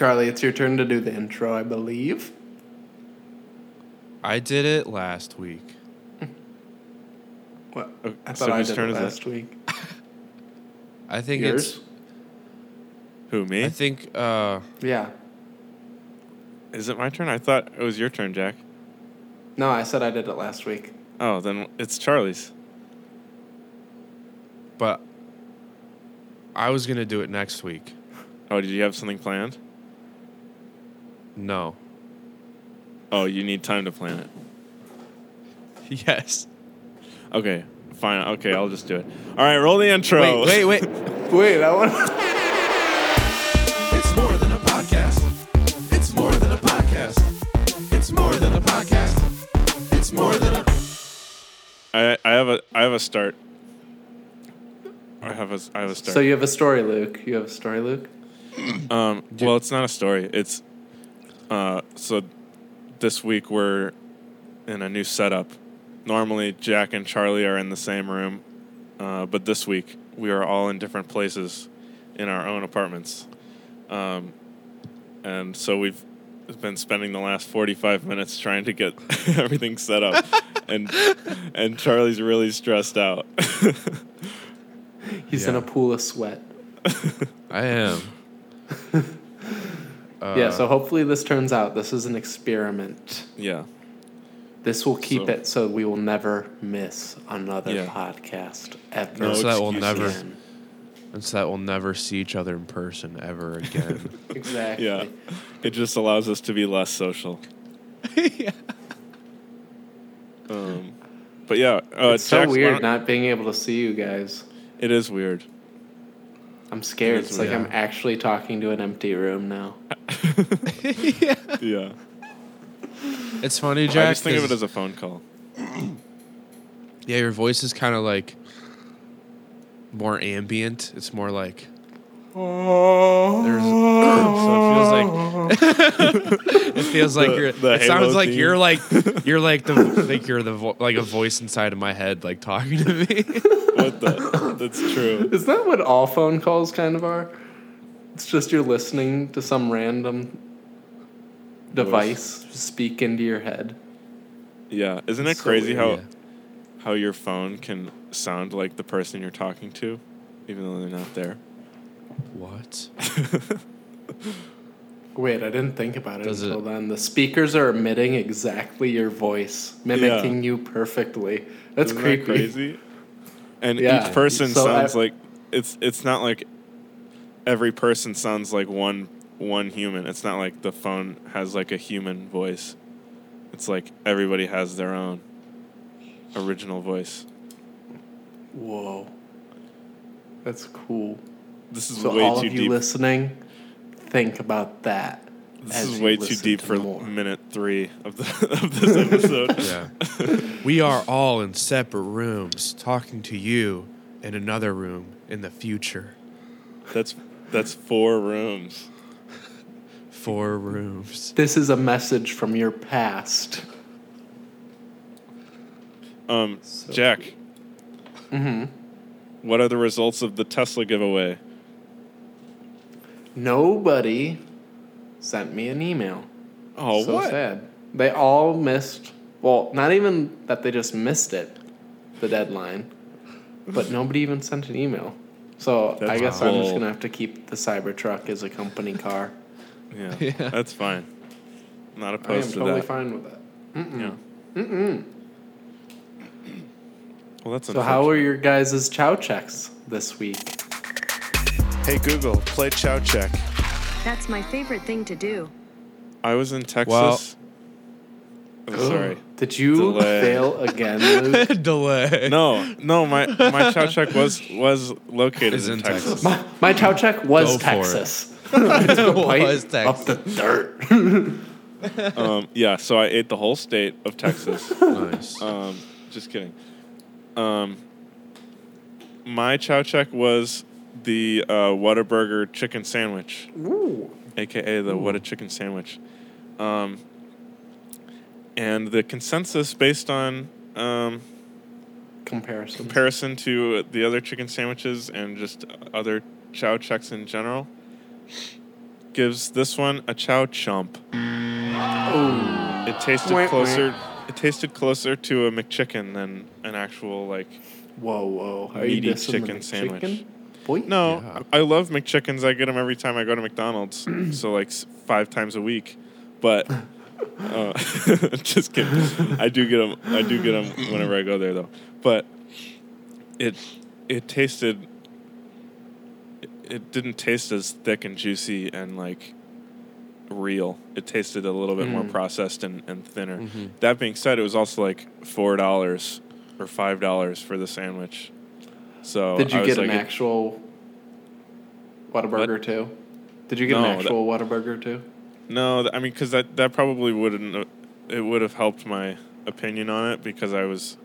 Charlie, it's your turn to do the intro, I believe. I did it last week. What? Oh, I so thought I did turn it is it? last week. I think Yours? it's. Who me? I think. Uh, Yeah. Is it my turn? I thought it was your turn, Jack. No, I said I did it last week. Oh, then it's Charlie's. but I was gonna do it next week. Oh, did you have something planned? No. Oh, you need time to plan it. Yes. Okay, fine. Okay, I'll just do it. All right, roll the intro. Wait, wait, wait. Wait, that one. It's more than a podcast. It's more than a podcast. It's more than a podcast. It's more than a. I, I have a I have a start. I have a I have a start. so you have a story, Luke. You have a story, Luke. Um, well, it's not a story. It's uh, so this week we're in a new setup. Normally, Jack and Charlie are in the same room, uh, but this week we are all in different places in our own apartments. Um, and so we've been spending the last 45 minutes trying to get everything set up. and and Charlie's really stressed out. He's in a pool of sweat. I am. Uh, yeah, so hopefully this turns out. This is an experiment. yeah. This will keep So- it so we will never miss another Yeah. podcast ever. No so that will never, again. and so that we'll never see each other in person ever again. Exactly. Yeah. It just allows us to be less social. yeah. Um, but yeah, uh, it's so Jack's- why weird don't- not being able to see you guys. It is weird. I'm scared. It is It's like weird. I'm actually talking to an empty room now. Yeah. yeah. It's funny, Jack. I just think of it as a phone call. yeah, your voice is kind of like more ambient. It's more like there's so it feels like it feels like The- you're the it sounds like theme. you're like you're like the like you're the vo- like a voice inside of my head like talking to me. What the? That's true. Is that what all phone calls kind of are? It's just you're listening to some random device speak into your head. Yeah. Isn't it So crazy how Yeah. how your phone can sound like the person you're talking to, even though they're not there? What? Wait, I didn't think about it Does until it- then. The speakers are emitting exactly your voice, mimicking you perfectly. That's Isn't creepy. that crazy? And Yeah, each person so sounds I- like it's it's not like every person sounds like one one human. It's not like the phone has like a human voice. It's like everybody has their own original voice. Whoa. That's cool. This is So way all too of you deep. listening, think about that. This is way too deep to for more. minute three of the of this episode. Yeah. we are all in separate rooms talking to you in another room in the future. That's that's four rooms. Four rooms. This is a message from your past. Um, So- Jack. Mm-hmm. What are the results of the Tesla giveaway? Nobody sent me an email. Oh, so what? sad. They all missed. Well, not even that they just missed it, the deadline, but nobody even sent an email. So I That's guess I'm just gonna have to keep the Cybertruck as a company car. Yeah, Yeah. that's fine. Not I am opposed to totally that. fine with that. Yeah. Mm-mm. Well, that's So how are your guys' chow checks this week? Hey Google, play Chow Check. That's my favorite thing to do. I was in Texas. Well- Oh, sorry. Did you Delay. fail again, Luke? Delay. No, no, my my Chow Check was was located Is in, in Texas. Texas. my, my chow check was Go for it. Texas. I took a bite Was up the dirt. Um, yeah, so I ate the whole state of Texas. Nice. Um, just kidding. Um, my Chow Check was the uh, Whataburger chicken sandwich. Ooh. aka the what a chicken sandwich. Um, and the consensus based on um, Comparison. comparison to the other chicken sandwiches and just other chow checks in general gives this one a chow chump. Oh, It tasted wah. closer. It tasted closer to a McChicken than an actual like. whoa, whoa! Are Meaty you chicken sandwich. Boy, No, Yeah. I love McChickens. I get them every time I go to McDonald's. so like five times a week. But uh, just kidding. I do get them. I do get them whenever I go there though. But it it tasted. It, didn't taste as thick and juicy and like real. It tasted a little bit more Mm. processed and, and thinner. Mhm. That being said, it was also like four dollars or five dollars for the sandwich. So Did you get an like, it- actual Whataburger too? Did you get No, an that- actual Whataburger too? No, I mean, because that that probably wouldn't. uh, It would have helped my opinion on it because I was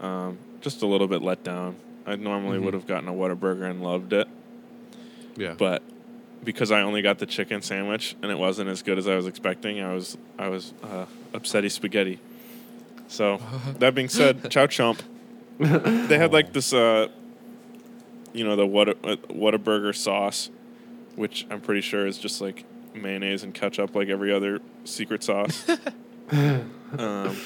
um, just a little bit let down. I normally Mhm. would have gotten a Whataburger and loved it, Yeah. but because I only got the chicken sandwich and it wasn't as good as I was expecting, I was I was uh, upsetty spaghetti. So that being said, chow chomp. They had like this, uh, you know, the what uh, Whataburger sauce, which I'm pretty sure is just like mayonnaise and ketchup, like every other secret sauce. um,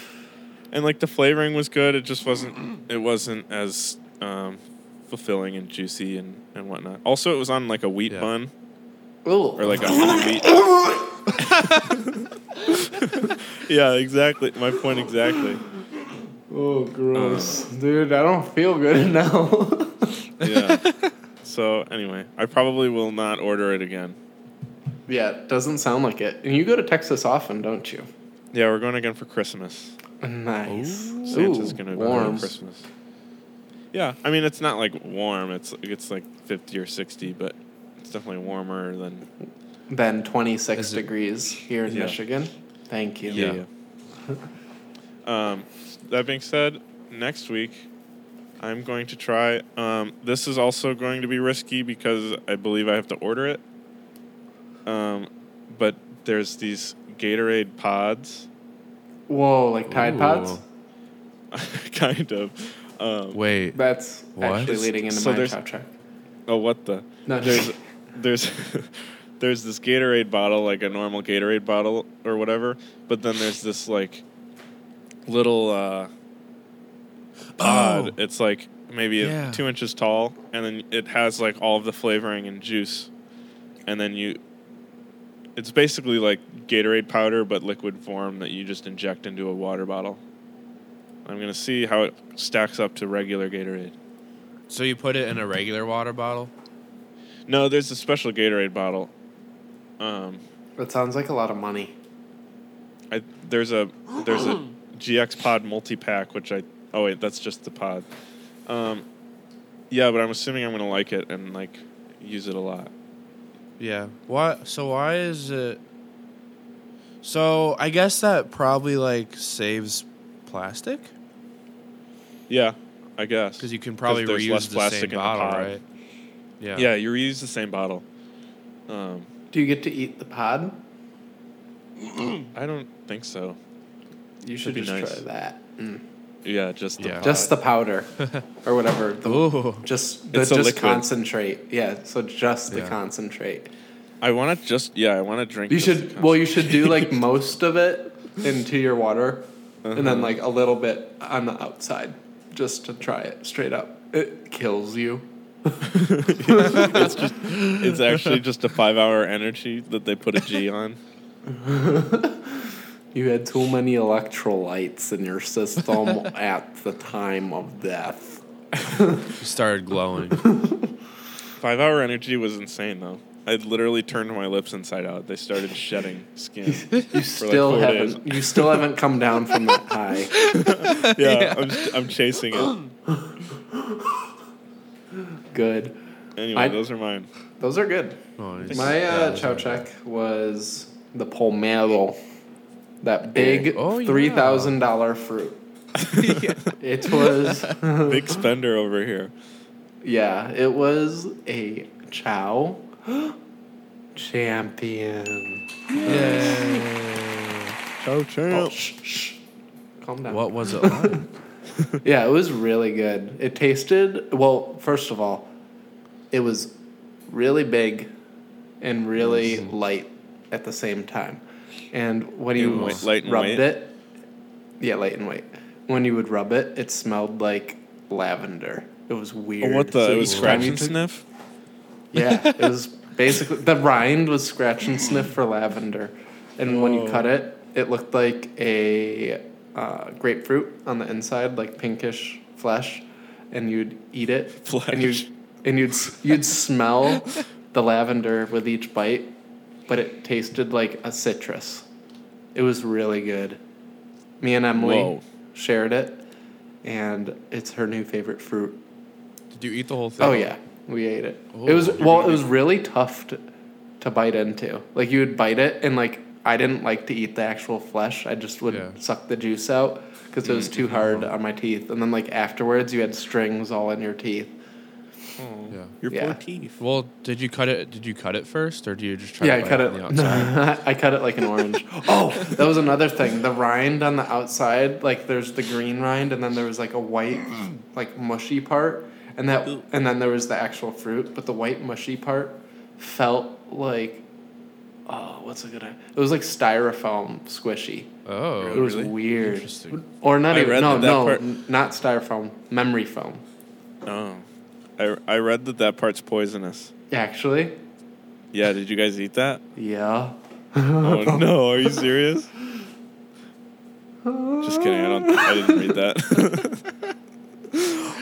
and like the flavoring was good. It just wasn't. It wasn't as um, fulfilling and juicy and and whatnot. Also, it was on like a wheat Yeah. bun Oh, or like a honey wheat. yeah, exactly. My point exactly. oh, gross, dude! I don't feel good now. Yeah. so anyway, I probably will not order it again. yeah, it doesn't sound like it. And you go to Texas often, don't you? Yeah, we're going again for Christmas. Nice. Santa's Ooh, gonna be warm. for Christmas. Yeah, I mean it's not like warm. It's it's like fifty or sixty, but it's definitely warmer than than 26 degrees here in Yeah. Michigan. Thank you. Yeah. um, that being said, next week I'm going to try. Um, this is also going to be risky because I believe I have to order it. Um, but there's these Gatorade pods, Whoa, like Tide Pods? Kind of. Um, Wait. That's What? actually leading into So my there's- chow check. Oh, what the? No, there's there's there's this Gatorade bottle, like a normal Gatorade bottle or whatever, but then there's this like little uh, pod. Oh. It's like maybe Yeah. two inches tall, and then it has like all of the flavoring and juice, and then you. It's basically like Gatorade powder, but liquid form that you just inject into a water bottle. I'm gonna see how it stacks up to regular Gatorade. So you put it in a regular water bottle? No, there's a special Gatorade bottle. Um, That sounds like a lot of money. I there's a there's a GX Pod multi pack, which I oh wait, that's just the pod. Um, yeah, but I'm assuming I'm gonna like it and like use it a lot. Yeah. Why? So why is it? So I guess that probably like saves plastic Yeah, I guess because you can probably there's reuse less the plastic same in the bottle, pod. right? Yeah. yeah, you reuse the same bottle. Um, Do you get to eat the pod? I don't think so. You should be just nice. try that. Mm. Yeah, just the Yeah. pod. Just the powder or whatever. The, Ooh. Just the It's a just liquid. concentrate. Yeah, so just the Yeah. concentrate. I want to just yeah, I want to drink. You just should well, you should do like most of it into your water, and Uh-huh. then like a little bit on the outside, just to try it straight up. It kills you. it's just it's actually just a five hour energy that they put a G on. You had too many electrolytes in your system at the time of death. You started glowing. Five hour energy was insane though. I literally turned my lips inside out. They started shedding skin. You still four haven't. You still haven't come down from that high. yeah, I'm, I'm chasing it. Good. Anyway, I- those are mine. Those are good. Nice. My uh, chow check was the pomelo, that big Oh, yeah. three thousand dollar fruit. It was, Big spender over here. yeah, it was a chow champion. Yay. Ciao, Oh, champ. shh, shh. Calm down. What was it like? Yeah, it was really good. It tasted well. First of all, it was really big, and really light at the same time. And when you And white- light and rubbed white? it, yeah, light and white. When you would rub it, it smelled like lavender. It was weird. Oh, what the? So it was scratch and took- sniff. Yeah, it was basically the rind was scratch and sniff for lavender, and when you cut it, it looked like a uh, grapefruit on the inside, like pinkish flesh, and you'd eat it, and you'd and you'd you'd smell the lavender with each bite, but it tasted like a citrus. It was really good. Me and Emily Whoa. shared it, and it's her new favorite fruit. Did you eat the whole thing? Oh yeah, we ate it. it was Oh. well, it was really tough to, to bite into. Like you would bite it, and like I didn't like to eat the actual flesh. I just would Yeah. suck the juice out because it was mm. too hard uh-huh. on my teeth. And then like afterwards, you had strings all in your teeth. Hmm. Yeah. Your Yeah. poor teeth. Well, did you cut it? Did you cut it first, or do you just try? yeah, to I cut it it. on the outside? I cut it like an orange. oh, that was another thing. The rind on the outside, like there's the green rind, and then there was like a white, like mushy part, and that, and then there was the actual fruit. But the white mushy part felt like, oh, what's a good? It was like styrofoam squishy. oh, it was really? weird. Interesting. Or not I even. read No, that that no, part- n- not styrofoam. Memory foam. Oh, I I read that that part's poisonous. Actually, Yeah, did you guys eat that? yeah. Oh no, are you serious? Just kidding. I don't. I didn't read that.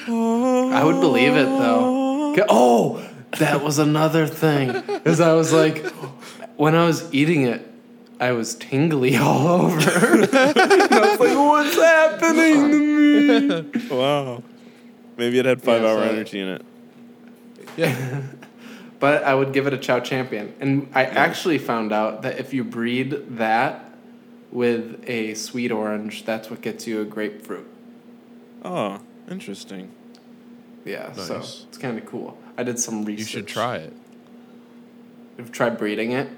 I would believe it though. Oh, that was another thing. Is I was like, when I was eating it, I was tingly all over. I was like, what's happening to me? wow. Maybe it had five Yeah, hour so- energy in it. Yeah. But I would give it a Chow Champion. And I actually found out that if you breed that with a sweet orange, that's what gets you a grapefruit. Oh, interesting. Yeah, so Nice. it's kind of cool. I did some research. You should try it. You've tried breeding it?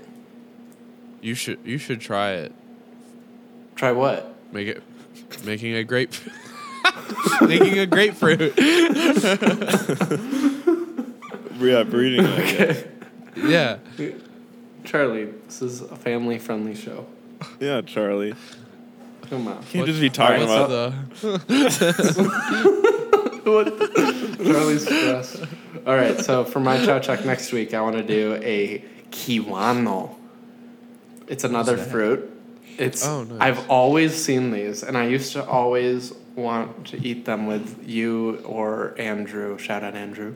You should. You should try it. Try what? Make it. Making a grape. making a grapefruit. Yeah, breeding. it, I guess. Yeah. Charlie, this is a family friendly show. Yeah, Charlie. Come on. Can't just be talking Alright, about. the. what? Charlie's stressed. All right, so for my chow chuck next week, I want to do a kiwano. It's another fruit. It's Oh, nice. I've always seen these, and I used to always want to eat them with you or Andrew. Shout out Andrew.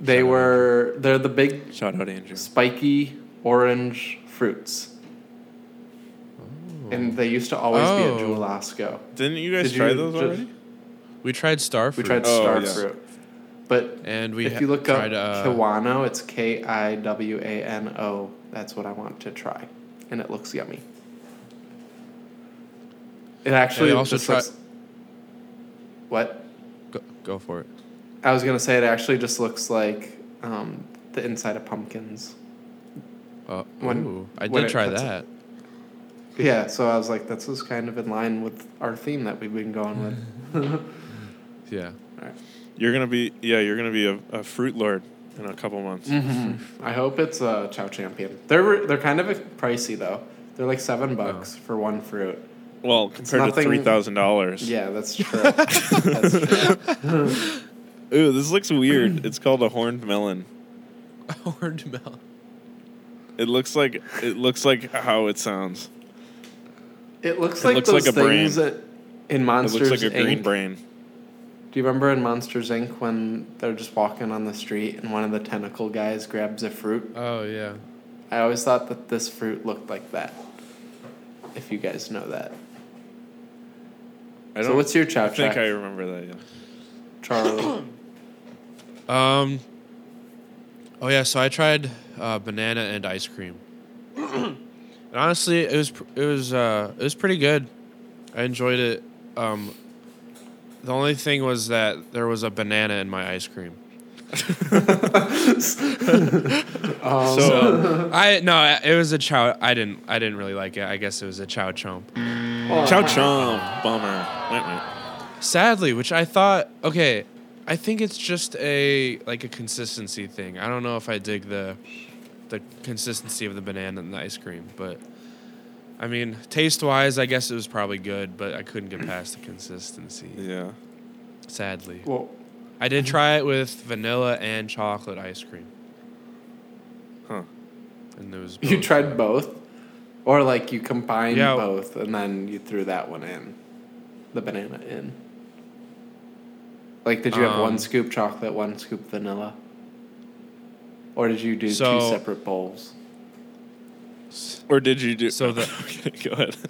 They were they're the big Shout out Andrew. spiky orange fruits. And they used to always be Oh. at Jewel Osco. Didn't you guys Did try you those just- already? We tried star Fruit. We fruit. tried Oh, star yeah. fruit. But and we if ha- you look up tried, uh, Kiwano, it's K I W A N O. That's what I want to try, and it looks yummy. It actually also just try- looks. What Go, go for it. I was gonna say, it actually just looks like um, the inside of pumpkins. Uh, When- ooh, I when did try cuts it. that. Yeah, so I was like, that's just kind of in line with our theme that we've been going with. Yeah. You're gonna be yeah. You're gonna be a, a fruit lord in a couple months. I hope it's a Chow Champion. They're they're kind of pricey though. They're like seven bucks for one fruit. Well, compared to three thousand dollars. Yeah, that's true. that's true. Ooh, this looks weird. it's called a horned melon. Orange melon. It looks like it looks like how it sounds. It looks It like looks those like a brain. things that in It looks like a green brain. Do you remember in Monsters Inc. when they're just walking on the street and one of the tentacle guys grabs a fruit? Oh yeah. I always thought that this fruit looked like that. If you guys know that. I So what's your chow I think chuck, I remember that. Yeah. Charlie? Um. Oh yeah, so I tried uh, banana and ice cream. and honestly, it was pr- it was uh, it was pretty good. I enjoyed it. Um, the only thing was that there was a banana in my ice cream. Um, So I no, it was a chow. I didn't I didn't really like it. I guess it was a chow chomp. chow chomp bummer. Wait, wait. Sadly, which I thought okay, I think it's just a like a consistency thing. I don't know if I dig the the consistency of the banana and the ice cream. But I mean, taste wise, I guess it was probably good, but I couldn't get past the consistency. Yeah. Sadly, Well, I did try it with vanilla and chocolate ice cream, Huh. and there was you both. tried both, or like you combined Yeah. both and then you threw that one in, the banana in. Like, did you have Um, one scoop chocolate, one scoop vanilla, or did you do two separate bowls? Or did you do? So the- okay, go ahead.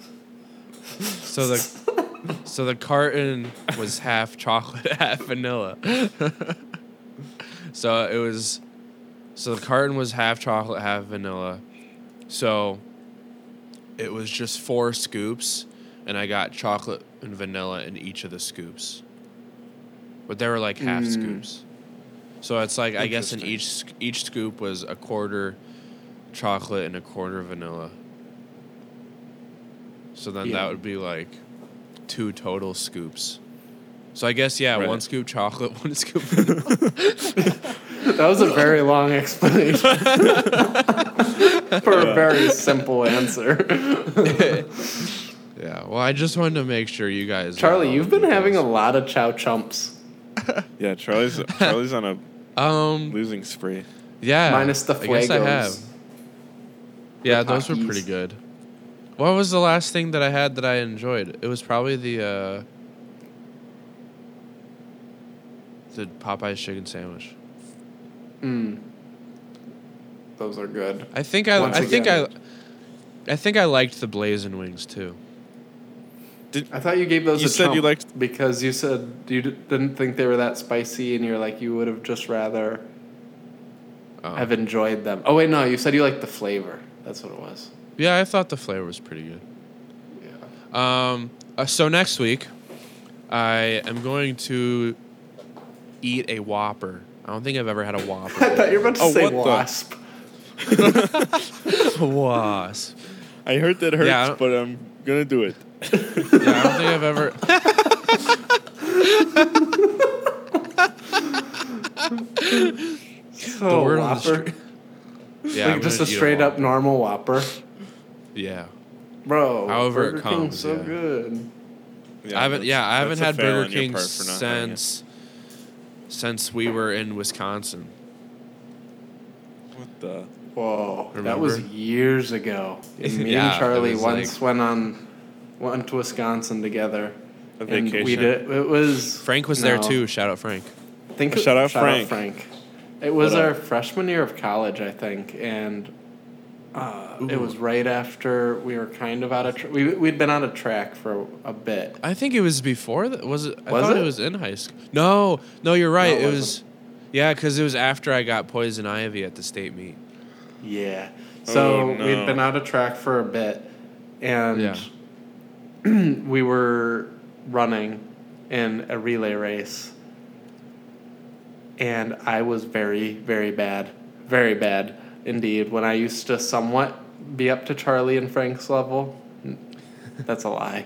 So the so the carton was half chocolate, half vanilla. so it was so the carton was half chocolate, half vanilla. So it was just four scoops and I got chocolate and vanilla in each of the scoops. But they were like half Mm. scoops. So it's like I guess in each each scoop was a quarter chocolate and a quarter vanilla. So then Yeah. that would be like two total scoops. So I guess yeah, Right. one scoop chocolate, one scoop. vanilla. That was a very long explanation for a very simple answer. yeah. Well, I just wanted to make sure you guys. Charlie, know you've been you having a lot of chow chumps, Yeah, Charlie's Charlie's on a um losing spree. yeah minus the I guess I have. Yeah, the those were pretty good. What was the last thing that I had that I enjoyed? It was probably the uh the Popeye's chicken sandwich. Mm. Those are good. I think I Once I think I. I think I liked the blazing wings too. I thought you gave those You a said you liked- because you said you d- didn't think they were that spicy, and you're like you would have just rather Um, have enjoyed them. Oh wait, no, you said you liked the flavor. That's what it was. yeah, I thought the flavor was pretty good. Yeah. Um, uh, so next week, I am going to eat a Whopper. I don't think I've ever had a I Whopper. I thought you were about to Oh, say what wasp. Wasp. I heard that hurts, Yeah, but I'm gonna do it. Yeah, I don't think I've ever. So the oh, word on the Whopper. Yeah, like just a gonna eat straight up normal Whopper, Yeah, bro. However it Burger comes, King's so yeah. good. I haven't. Yeah, I haven't had Burger King part for not having it. since since we were in Wisconsin. What the? Whoa, that was years ago. And me Yeah, and Charlie once like- went on went to Wisconsin together. A and we did. It was Frank was there too. Shout out Frank. Think Shout out shout Frank. Out Frank. It was What up? our freshman year of college, I think, and uh, it was right after we were kind of out of. Tra- we we'd been out of track for a bit. I think it was before that. Was it? I Was thought it? it? was in high school. No, no, you're right. No, it it was. Yeah, because it was after I got poison ivy at the state meet. Yeah. So Oh, no. we'd been out of track for a bit, and Yeah. we were running in a relay race, and I was very, very bad, very bad indeed. When I used to somewhat be up to Charlie and Frank's level, that's a lie,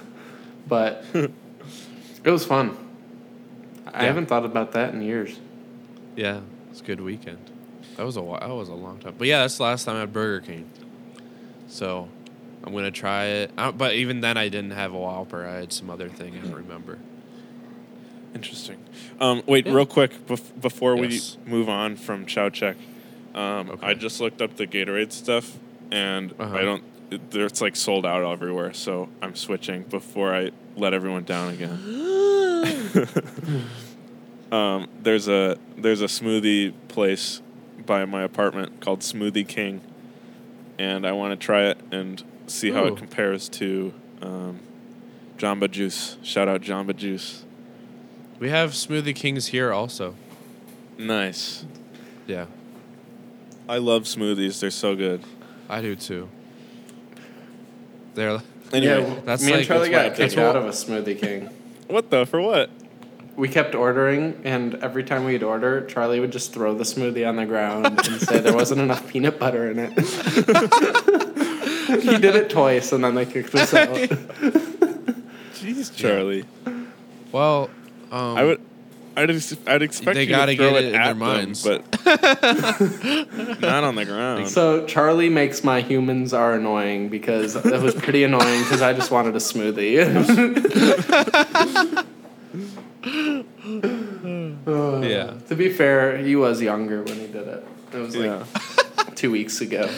but it was fun. I haven't thought about that in years. Yeah, it's a good weekend. That was a whi- that was a long time. But yeah, that's the last time I had Burger King. So I'm gonna try it. I, but even then, I didn't have a Whopper. I had some other thing I don't remember. Interesting. Um, wait, Yeah. real quick bef- before Yes. we move on from Chow Check, um, Okay. I just looked up the Gatorade stuff, and Uh-huh. I don't. It, it's like sold out everywhere, so I'm switching before I let everyone down again. um, there's a there's a smoothie place by my apartment called Smoothie King, and I want to try it and see how Ooh. it compares to um, Jamba Juice. Shout out Jamba Juice. We have Smoothie Kings here also. Nice. Yeah, I love smoothies. They're so good. I do too. They're Anyway, yeah, that's me like- and Charlie that's my got kicked opinion. out of a Smoothie King. what the for what? We kept ordering, and every time we'd order, Charlie would just throw the smoothie on the ground and say there wasn't enough peanut butter in it. he did it twice, and then they kicked us out. Jeez, Charlie. well. Um, I would. I'd, ex- I'd expect They you gotta to throw get it it in at their them, minds. but not on the ground. So Charlie makes my humans are annoying because it was pretty annoying because I just wanted a smoothie. Uh, Yeah. To be fair, he was younger when he did it. It was like yeah, two weeks ago.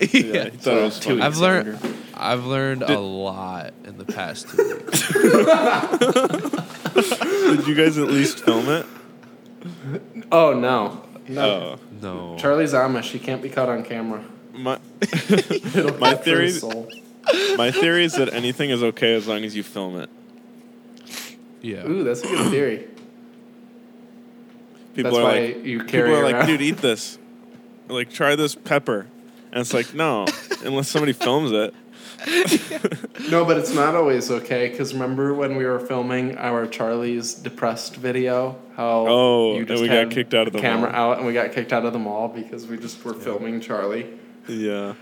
Yeah, he thought it was two funny. I've weeks learned younger. I've learned a lot in the past two weeks. Did you guys at least film it? Oh no. No. Oh, No. Charlie's Amish. He can't be caught on camera. my It'll My capture his theory- soul. my theory is that anything is okay as long as you film it. Yeah. Ooh, that's a good theory. People That's are why like, you carry people are like, around- dude, eat this. Like, try this pepper, and it's like, no, unless somebody films it. No, but it's not always okay. Because remember when we were filming our Charlie's depressed video? How Oh, and we got kicked out of the camera mall. out, and we got kicked out of the mall because we just were filming Charlie. Yeah.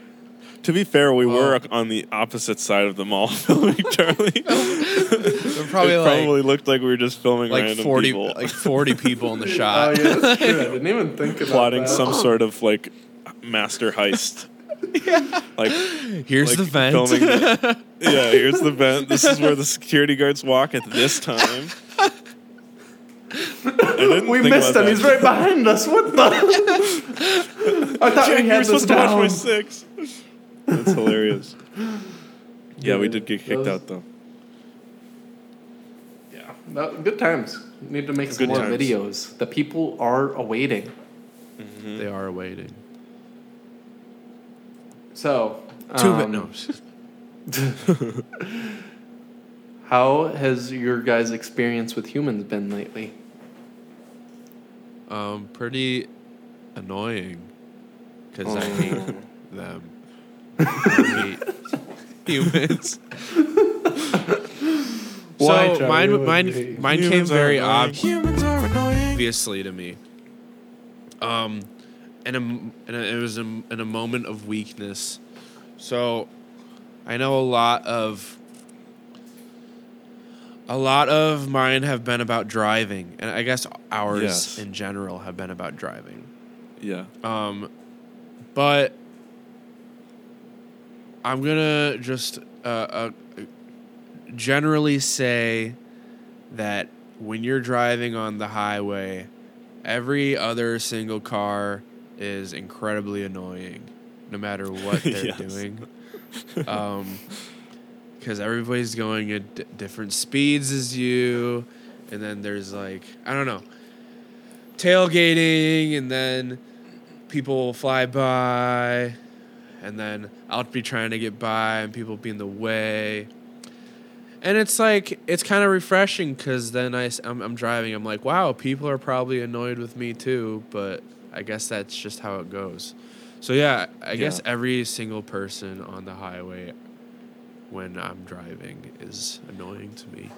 To be fair, we were Oh. on the opposite side of the mall filming Charlie. They're probably it like probably looked like we were just filming like random forty people like forty people in the Oh shot. yeah, that's true. I didn't even think about plotting that. some sort of like master heist. yeah. Like, Here's like the vent. filming the- yeah, here's the vent. This is where the security guards walk at this time. We missed him. that. He's right behind us. What the? I thought Jack, we you had were this supposed to watch my down. six. That's hilarious. Yeah, we did get kicked Those- out though. Yeah, no, good times. Need to make some Good more times. videos. The people are awaiting. They are waiting. So, Two um, no. How has your guys' experience with humans been lately? Um, pretty annoying because I hate them. I hate humans. Why, so Charlie? mine, What mine, mine came very annoying. obvious. Humans are annoying. obviously to me. Um, and, a, and a, it was a, in a moment of weakness. So, I know a lot of a lot of mine have been about driving, and I guess ours Yes. in general have been about driving. Yeah. Um, but I'm gonna just uh, uh, generally say that when you're driving on the highway, every other single car is incredibly annoying, no matter what they're doing. Um, because everybody's going at d- different speeds as you, and then there's like I don't know, tailgating, and then people will fly by, and then I'll be trying to get by, and people be in the way. And it's like it's kind of refreshing because then I, am I'm driving. I'm like, wow, people are probably annoyed with me too. But I guess that's just how it goes. So yeah, I guess every single person on the highway when I'm driving is annoying to me.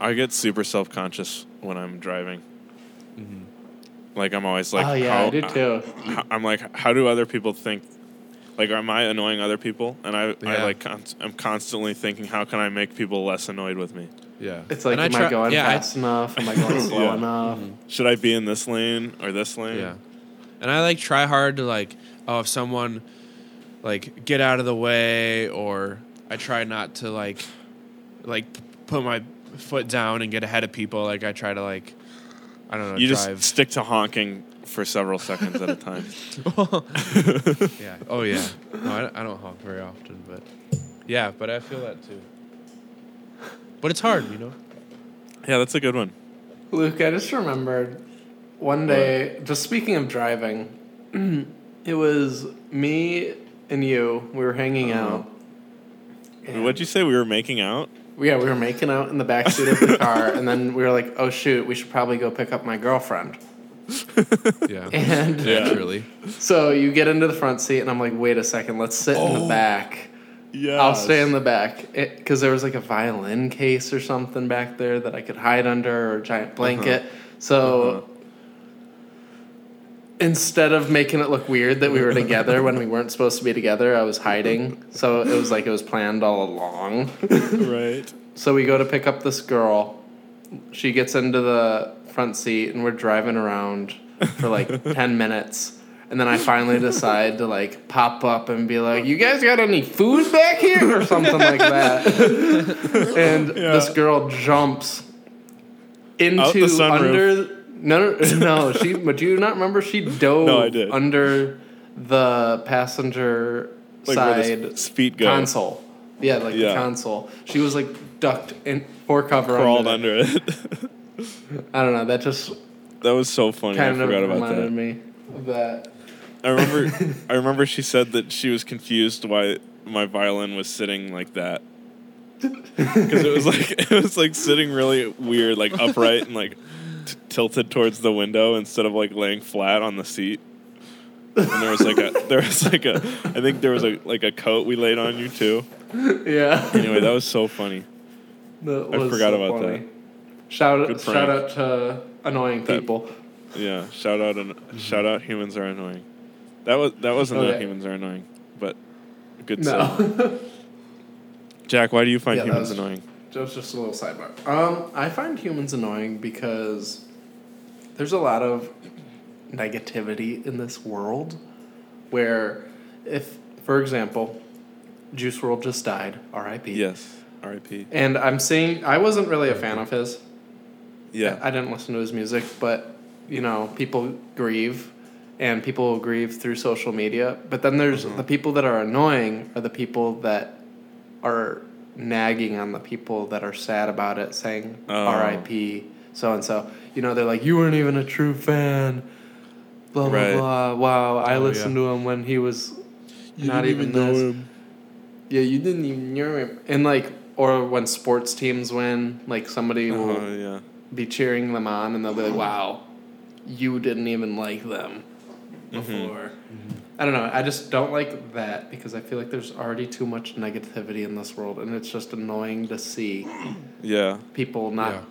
I get super self conscious when I'm driving. Mhm. Like I'm always like, oh yeah, how, I do too. h- I'm like, how do other people think? Like, am I annoying other people? And I, yeah. I like, con- I'm constantly thinking, how can I make people less annoyed with me? Yeah, It's like, And am I, try- going yeah, I- fast enough? Am I going slow Yeah. enough? Should I be in this lane or this lane? Yeah. And I like try hard to like oh if someone like get out of the way or I try not to like like put my foot down and get ahead of people like I try to like I don't know You drive. just stick to honking for several seconds at a time. yeah. Oh yeah. No I, I don't honk very often but yeah but I feel that too. But it's hard you know? Yeah, that's a good one. Luke, I just remembered one day, just speaking of driving, it was me and you. We were hanging Uh-huh. out. and- What'd you say? We were making out? Yeah, we were making out in the backseat of the car, and then we were like, "Oh shoot, we should probably go pick up my girlfriend." yeah And Yeah. naturally so you get into the front seat, and I'm like, "Wait a second, let's sit in Oh. the back." Yeah. I'll stay in the back because there was like a violin case or something back there that I could hide under or a giant blanket. So instead of making it look weird that we were together when we weren't supposed to be together, I was hiding. So it was like it was planned all along. right. so we go to pick up this girl. She gets into the front seat and we're driving around for like 10 minutes. And then I finally decide to like pop up and be like, "You guys got any food back here?" or something like that. and this girl jumps into under no no no she but do you not remember she dove No, I did. under the passenger Like side feet go. console. Yeah, like Yeah. the console. She was like ducked in for cover Crawled under. it. under it. I don't know. That just that was so funny. I kind of forgot about reminded that. me of that. I remember. I remember she said that she was confused why my violin was sitting like that. Because it was like it was like sitting really weird, like upright and like tilted towards the window instead of like laying flat on the seat. And there was like a there was like a I think there was a like a coat we laid on you too. Yeah. Anyway, that was so funny. That I was forgot so about funny. that. Shout out! Shout out to annoying That- people. Yeah, shout out and shout out humans are annoying. That was that wasn't Oh, that humans are annoying, but good stuff. No, Jack, why do you find Yeah, humans was- annoying? that was just a little sidebar. Um, I find humans annoying because there's a lot of negativity in this world. Where, if, for example, Juice WRLD just died, R.I.P. Yes. R.I.P. And I'm seeing, I wasn't really a fan of his. Yeah. I didn't listen to his music, but you know, people grieve, and people will grieve through social media. But then there's Mm-hmm. the people that are annoying are the people that are nagging on the people that are sad about it, saying Oh. R.I.P. so and so. You know, they're like, you weren't even a true fan. Blah blah Right. blah. Wow, I Oh, listened to him when he was not even, this. Yeah, you didn't even know him. And like, or when sports teams win, like somebody uh-huh, will Oh yeah. be cheering them on and they'll be like, wow, you didn't even like them mm-hmm. before. I don't know. I just don't like that because I feel like there's already too much negativity in this world and it's just annoying to see Yeah. people not.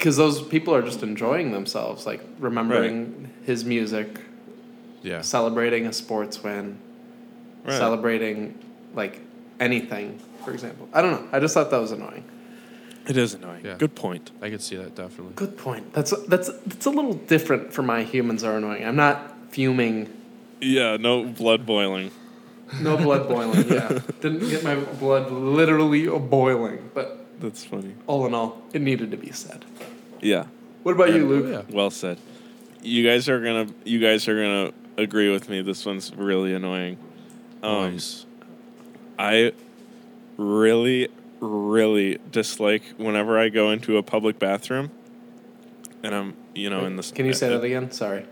Because those people are just enjoying themselves, like remembering his music, Yeah. celebrating a sports win, Right. celebrating like anything, for example. I don't know. I just thought that was annoying. It is annoying. Yeah. Good point. I could see that definitely. Good point. That's that's that's a little different for my humans are annoying. I'm not fuming. Yeah. No blood boiling. No blood boiling. Yeah, didn't get my blood literally boiling, but That's funny. all in all, it needed to be said. Yeah. What about you, Oh, Luke? yeah. Well said. You guys are gonna. You guys are gonna agree with me. This one's really annoying. Um, Nice. I really, really dislike whenever I go into a public bathroom, and I'm, you know, in this. Can you say that again? Sorry.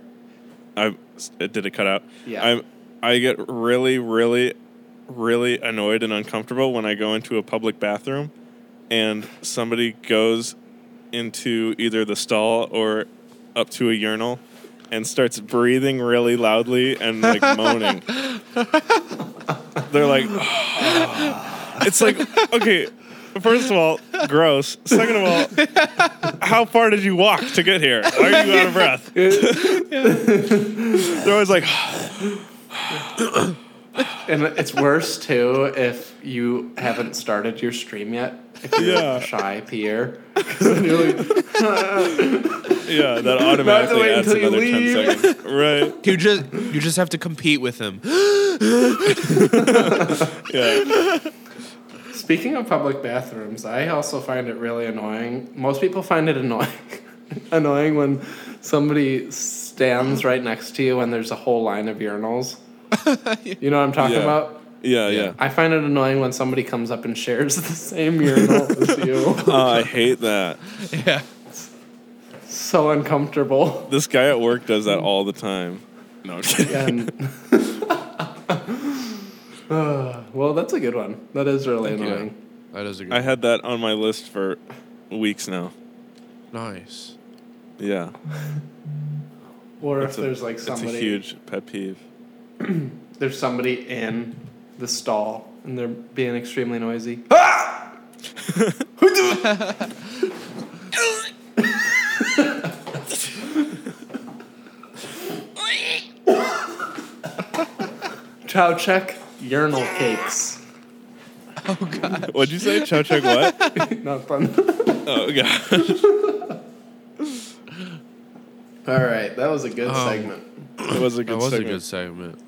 I did it cut out. Yeah. I I get really, really, really annoyed and uncomfortable when I go into a public bathroom, and somebody goes into either the stall or up to a urinal and starts breathing really loudly and like moaning. They're like, oh. it's like okay. First of all, gross. Second of all, how far did you walk to get here? Are you out of breath? They're always like, And it's worse too if you haven't started your stream yet. If you're Yeah. shy Pierre. then you're like, yeah, that automatically adds until you another ten seconds. Right? You just you just have to compete with him. Yeah. Speaking of public bathrooms, I also find it really annoying. Most people find it annoying annoying when somebody stands right next to you and there's a whole line of urinals. You know what I'm talking Yeah. about? Yeah, yeah. I find it annoying when somebody comes up and shares the same urinal as you. Oh, I hate that. Yeah. so uncomfortable. This guy at work does that all the time. No, I'm kidding. And Uh, well, that's a good one. That is really annoying. That is a good. I had that on my list for weeks now. nice. Yeah, Or It's if a- there's like it's somebody a huge pet peeve. there's somebody in the stall and they're being extremely noisy. Chow check urinal cakes. Oh god. What'd you say? Chow check what? Not fun. Oh god. All right, that was a good Um, segment. It was a That good was a good segment.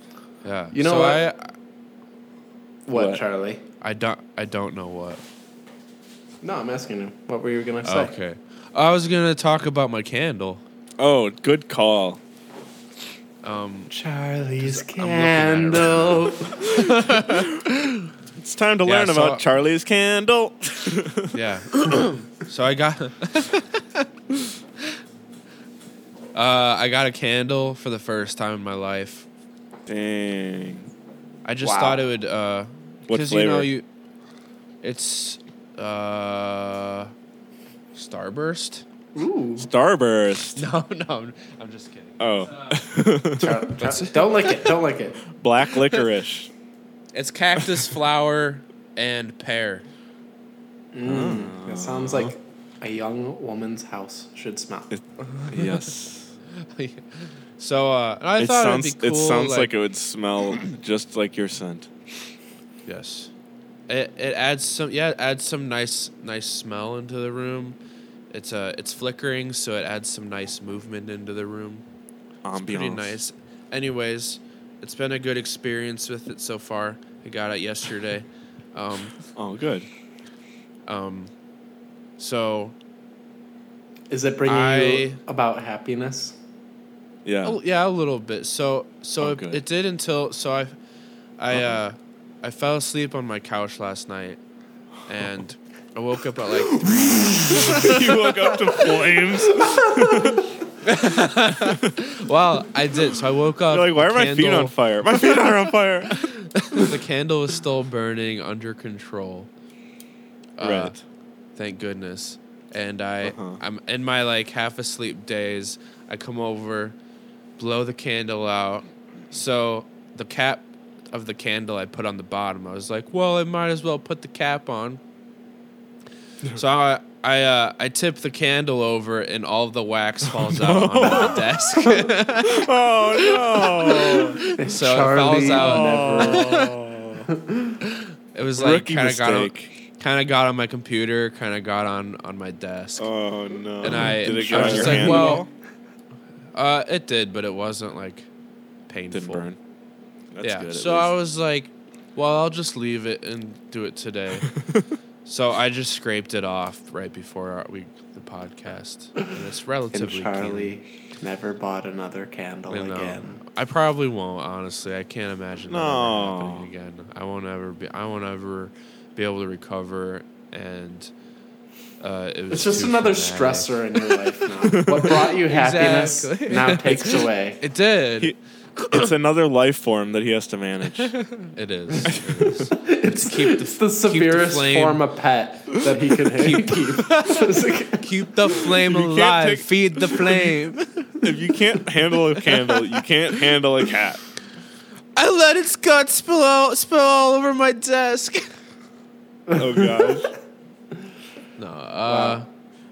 Yeah. You know so what? I What, what? Charlie? I don't I don't know what. No, I'm asking you. What were you gonna say? Okay. I was gonna talk about my candle. Oh, good call. Um, Charlie's I'm looking at it candle. It's time to Yeah, learn so- about Charlie's candle. yeah. so I got. uh, I got a candle for the first time in my life. Dang. I just Wow. thought it would. Uh, What 'cause, you know flavor? you. It's uh, Starburst. Ooh. Starburst. No, no, I'm, I'm just kidding. Oh. Char- Char- don't lick it. Don't lick it. Black licorice. It's cactus flower and pear. That sounds like a young woman's house should smell. It- yes. so uh, I it thought sounds it'd be cool. it sounds like, it would smell just like your scent. Yes. It it adds some yeah, it adds some nice nice smell into the room. It's uh it's flickering, so it adds some nice movement into the room. It's pretty nice. Anyways, it's been a good experience with it so far. I got it yesterday. Um Oh, good. um so Is it bringing I- you about happiness? Yeah. Oh, yeah, a little bit. So so Oh, it, it did until so I I Uh-huh. uh I fell asleep on my couch last night and I woke up at like three you woke up to flames. Well, I did. So I woke up. You're like, why are the my feet candle- on fire? My feet are on fire. The candle was still burning under control. Uh, right. Thank goodness. And I, Uh-huh. I'm in my like half asleep days. I come over, blow the candle out. So the cap of the candle I put on the bottom. I was like, well, I might as well put the cap on. so I, I, uh, I tip the candle over, and all the wax falls out on the desk. Oh no. so it falls out. Oh. It was like kind of got on, kind of got on my computer, kind of got on on my desk. Oh no. And I- did it I was just like, well. Uh, it did, but it wasn't like painful. Didn't burn. That's yeah. good. at so I was like, well, I'll just leave it and do it today. so I just scraped it off right before our, we the podcast, and it's And relatively Charlie never bought another candle clean. You know, again. I probably won't. Honestly, I can't imagine that ever happening again. I won't ever be. I won't ever be able to recover and. Uh, it was It's just another traumatic. stressor in your life now. What brought you happiness Exactly. now takes away. It did. He- it's another life form that he has to manage. It is. It is. It's, keep the- it's the severest flame. form of pet that he can keep. keep. Keep the flame You alive. take- Feed the flame. if you can't handle a candle, you can't handle a cat. I let its guts spill out, spill all over my desk. Oh gosh. No, uh,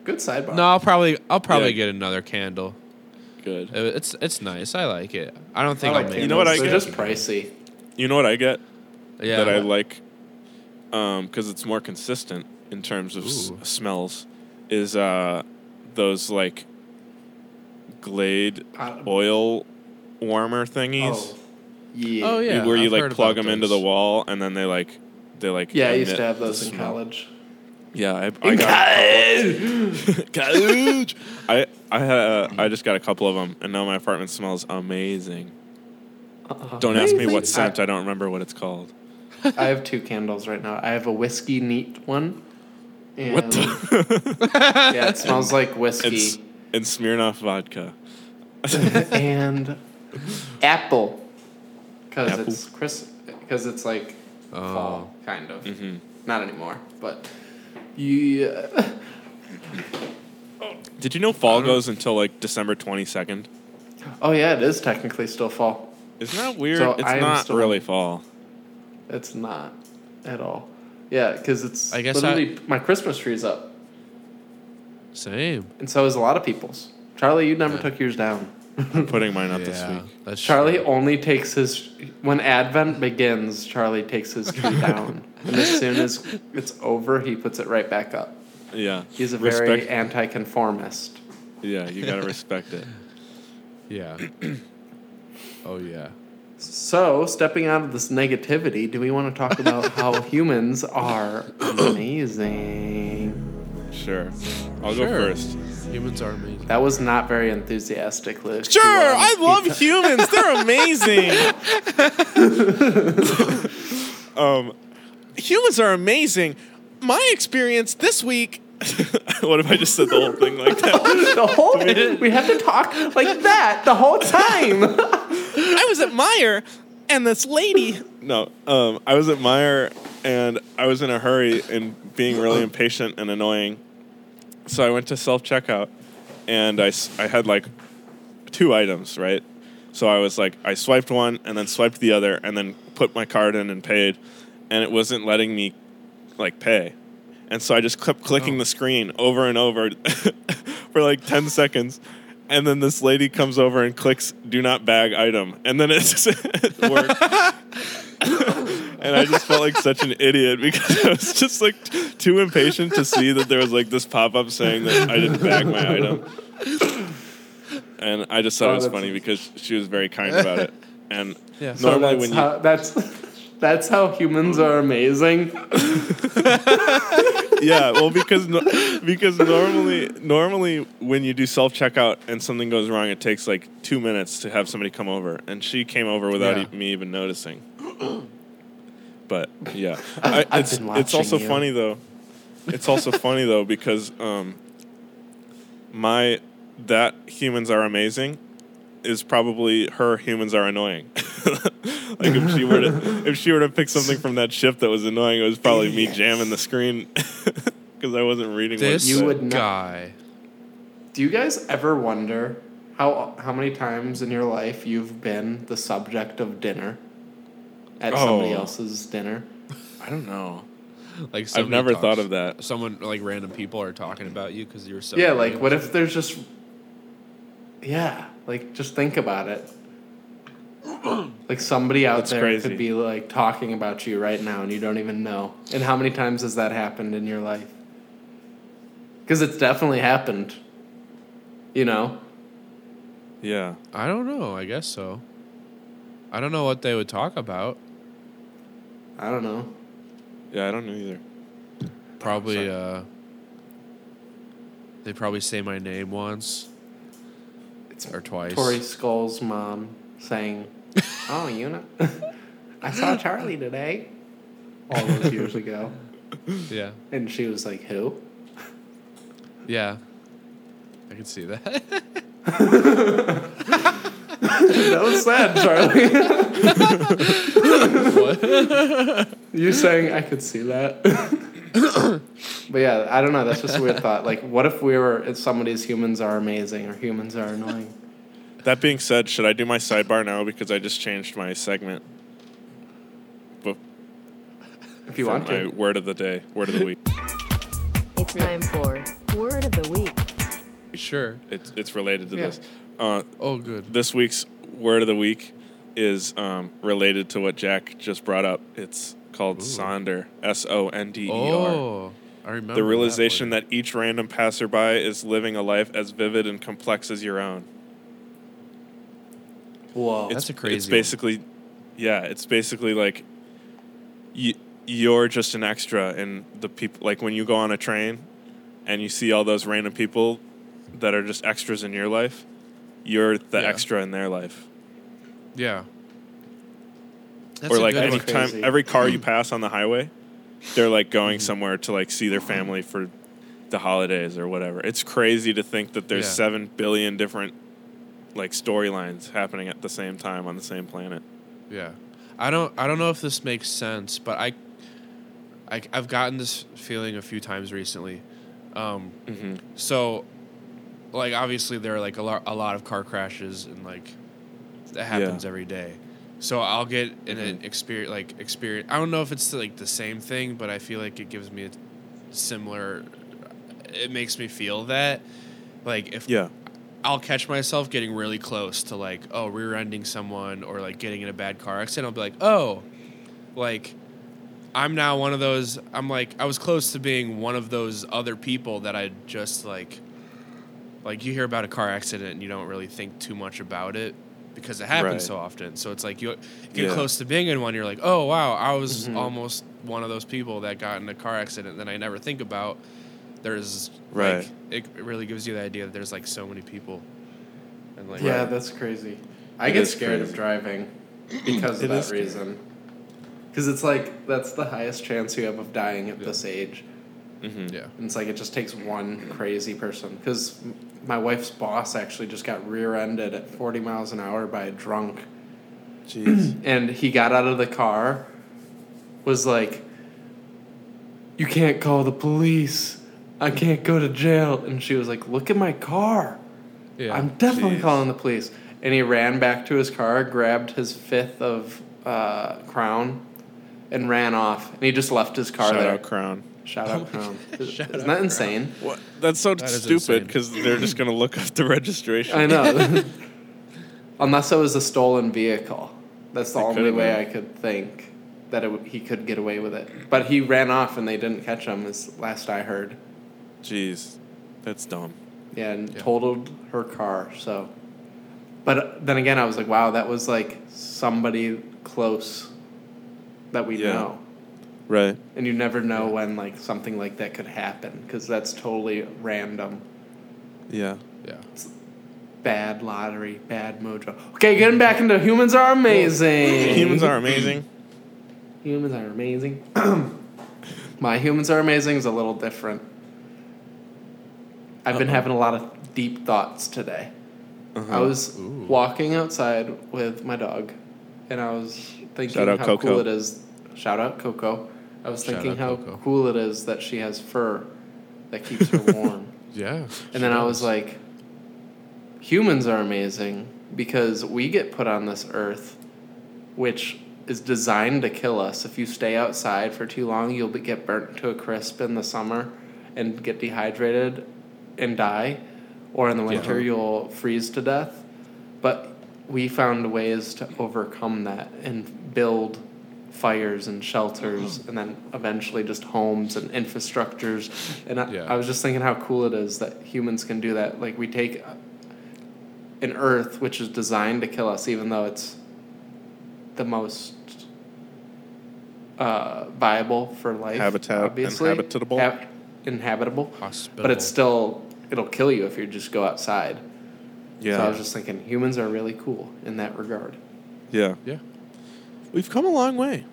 Good sidebar. no. I'll probably, I'll probably Yeah. get another candle. Good. It- It's, it's nice. I like it. I don't I think like I'll make. You know what I candles. They're get? just pricey. You know what I get Yeah. that I like, because it's more consistent in terms of s- Ooh. smells, is uh, those like Glade Uh, oil warmer thingies. Oh, yeah. Oh yeah. where you I've like heard plug about them into those. the wall and then they like they like Yeah, I emit used to have the those in smell. college. Yeah, I, I got college. I I had uh, I just got a couple of them and now my apartment smells amazing. Don't ask me what scent. I don't remember what it's called. I have two candles right now. I have a whiskey neat one. And What the? yeah, it smells like whiskey. It's and Smirnoff vodka. and apple. Because it's Chris. Because it's like Oh. fall, kind of. hmm Not anymore, but yeah. Did you know fall goes until like December twenty second? Oh yeah, it is technically still fall. Isn't that weird? So it's I am not still- really fall. It's not at all. Yeah, because it's I guess literally my Christmas tree's up, Same. and so is a lot of people's. Charlie, you never Yeah. took yours down. I'm putting mine up this week. That's Charlie true. only takes his when Advent begins. Charlie takes his tree down, and as soon as it's over, he puts it right back up. Yeah. He's a very Respect- anti-conformist. Yeah, you gotta respect it. Yeah. oh yeah. So, stepping out of this negativity, do we want to talk about how humans are amazing? Sure. I'll Sure. go first. Humans are amazing. That was not very enthusiastic, Luke. Sure, I love keep- humans. They're amazing. um, humans are amazing. My experience this week. what if I just said the whole thing like that? the whole we have to talk like that the whole time. I was at Meijer, and this lady. No, um, I was at Meijer, and I was in a hurry and being really impatient and annoying. So I went to self checkout, and I I had like two items, right? So I was like, I swiped one and then swiped the other, and then put my card in and paid, and it wasn't letting me like pay. And so I just kept clicking oh. the screen over and over for like 10 seconds. And then this lady comes over and clicks do not bag item. And then it just it worked. and I just felt like such an idiot because I was just like t- too impatient to see that there was like this pop up saying that I didn't bag my item. And I just thought Oh, it was funny because she was very kind about it. And Yeah. Normally that's when you how, that's that's how humans are amazing. yeah, well, because no, because normally normally when you do self checkout and something goes wrong, it takes like two minutes to have somebody come over, and she came over without Yeah. e- me even noticing. But yeah, I, I've it's been it's also you. funny though. It's also funny though because um, my that humans are amazing is probably her humans are annoying. like if she were to if she were to pick something from that ship that was annoying, it was probably me jamming the screen because I wasn't reading. This what You would not- guy. Do you guys ever wonder how how many times in your life you've been the subject of dinner at somebody Oh. else's dinner? I don't know. Like I've never talks- thought of that. Someone like random people are talking about you because you're so. yeah, like what if there's just Yeah, like just think about it. Like somebody out That's there crazy. could be like talking about you right now and you don't even know. And how many times has that happened in your life? Cuz it's definitely happened. You know? Yeah. I don't know. I guess so. I don't know what they would talk about. I don't know. Yeah, I don't know either. Probably. Sorry. uh They probably say my name once Or twice. Tori Skull's mom saying, "Oh, you know, I saw Charlie today." All those years ago, Yeah. and she was like, "Who?" Yeah. I can see that. That was sad, Charlie. what? you saying I could see that? But yeah, I don't know. That's just a weird thought. Like, what if we were if somebody's humans are amazing or humans are annoying? That being said, should I do my sidebar now because I just changed my segment? But If you for want my to. word of the day, word of the week. It's time for Word of the Week. Sure. It's it's related to Yeah. this. Uh, Oh, good. this week's word of the week is um, related to what Jack just brought up. It's called Sonder. S O N D E R. Oh, I remember The realization word. that each random passerby is living a life as vivid and complex as your own. Whoa. That's it's, a crazy It's one. basically, yeah, it's basically like you, you're just an extra in the people. Like when you go on a train and you see all those random people that are just extras in your life, you're the Yeah. extra in their life. Yeah. That's or a like good one. anytime, every car you pass on the highway, they're like going Mm-hmm. somewhere to like see their family for the holidays or whatever. It's crazy to think that there's Yeah. seven billion different like storylines happening at the same time on the same planet. Yeah, I don't. I don't know if this makes sense, but I, I I've gotten this feeling a few times recently. Um, Mm-hmm. so, like, obviously there are like a lot, a lot of car crashes, and like that happens every day. So I'll get in an mm-hmm. experience, like experience. I don't know if it's like the same thing, but I feel like it gives me a similar. It makes me feel that, like, if Yeah. I'll catch myself getting really close to like, oh, rear-ending someone or like getting in a bad car accident. I'll be like, oh, like I'm now one of those. I'm like, I was close to being one of those other people that I just like, like you hear about a car accident and you don't really think too much about it because it happens Right. so often. So it's like you get Yeah. close to being in one, you're like, oh wow, I was Mhm. almost one of those people that got in a car accident that I never think about. There's Right. like it it really gives you the idea that there's like so many people. And like Yeah, that's crazy. I It get scared crazy. of driving because of that reason. Because it's like that's the highest chance you have of dying at this age. Mm-hmm. yeah. And it's like it just takes one crazy person. Because my wife's boss actually just got rear-ended at 40 miles an hour by a drunk, Jeez. and he got out of the car, was like, "You can't call the police. I can't go to jail." And she was like, "Look at my car." Yeah. I'm definitely Jeez. calling the police. And he ran back to his car, grabbed his fifth of uh, Crown, and ran off. And he just left his car Shout there. out Crown. Shout out Crown. Oh. Is- Shout Isn't out that insane? What? That's so That is stupid because they're just gonna look up the registration. I know. Unless it was a stolen vehicle. That's the It only way been. I could think that it, would- he could get away with it. But he ran off and they didn't catch him, is last I heard. Jeez, that's dumb. Yeah, and Yeah. totaled her car. So, but then again, I was like, wow, that was like somebody close that we Yeah. know, Right. and you never know when like something like that could happen because that's totally random. Yeah. yeah. It's Bad lottery, bad mojo. Okay, getting back into humans are amazing. Humans are amazing. humans are amazing. My humans are amazing is a little different. I've been Uh-oh. having a lot of deep thoughts today. Uh-huh. I was Ooh. walking outside with my dog, and I was thinking Shout out how Coco. cool it is. Shout out Coco. I was Shout thinking out how Coco. cool it is that she has fur that keeps her warm. Yeah. and then I was like, humans are amazing because we get put on this earth, which is designed to kill us. If you stay outside for too long, you'll be, get burnt to a crisp in the summer and get dehydrated and die, or in the winter you'll freeze to death. But we found ways to overcome that and build fires and shelters and then eventually just homes and infrastructures and I, Yeah. I was just thinking how cool it is that humans can do that like we take an earth which is designed to kill us even though it's the most uh, viable for life Habitat- obviously inhabitable? Hab- inhabitable Hospitable. but it's still it'll kill you if you just go outside Yeah. so I was just thinking humans are really cool in that regard yeah. Yeah. We've come a long way.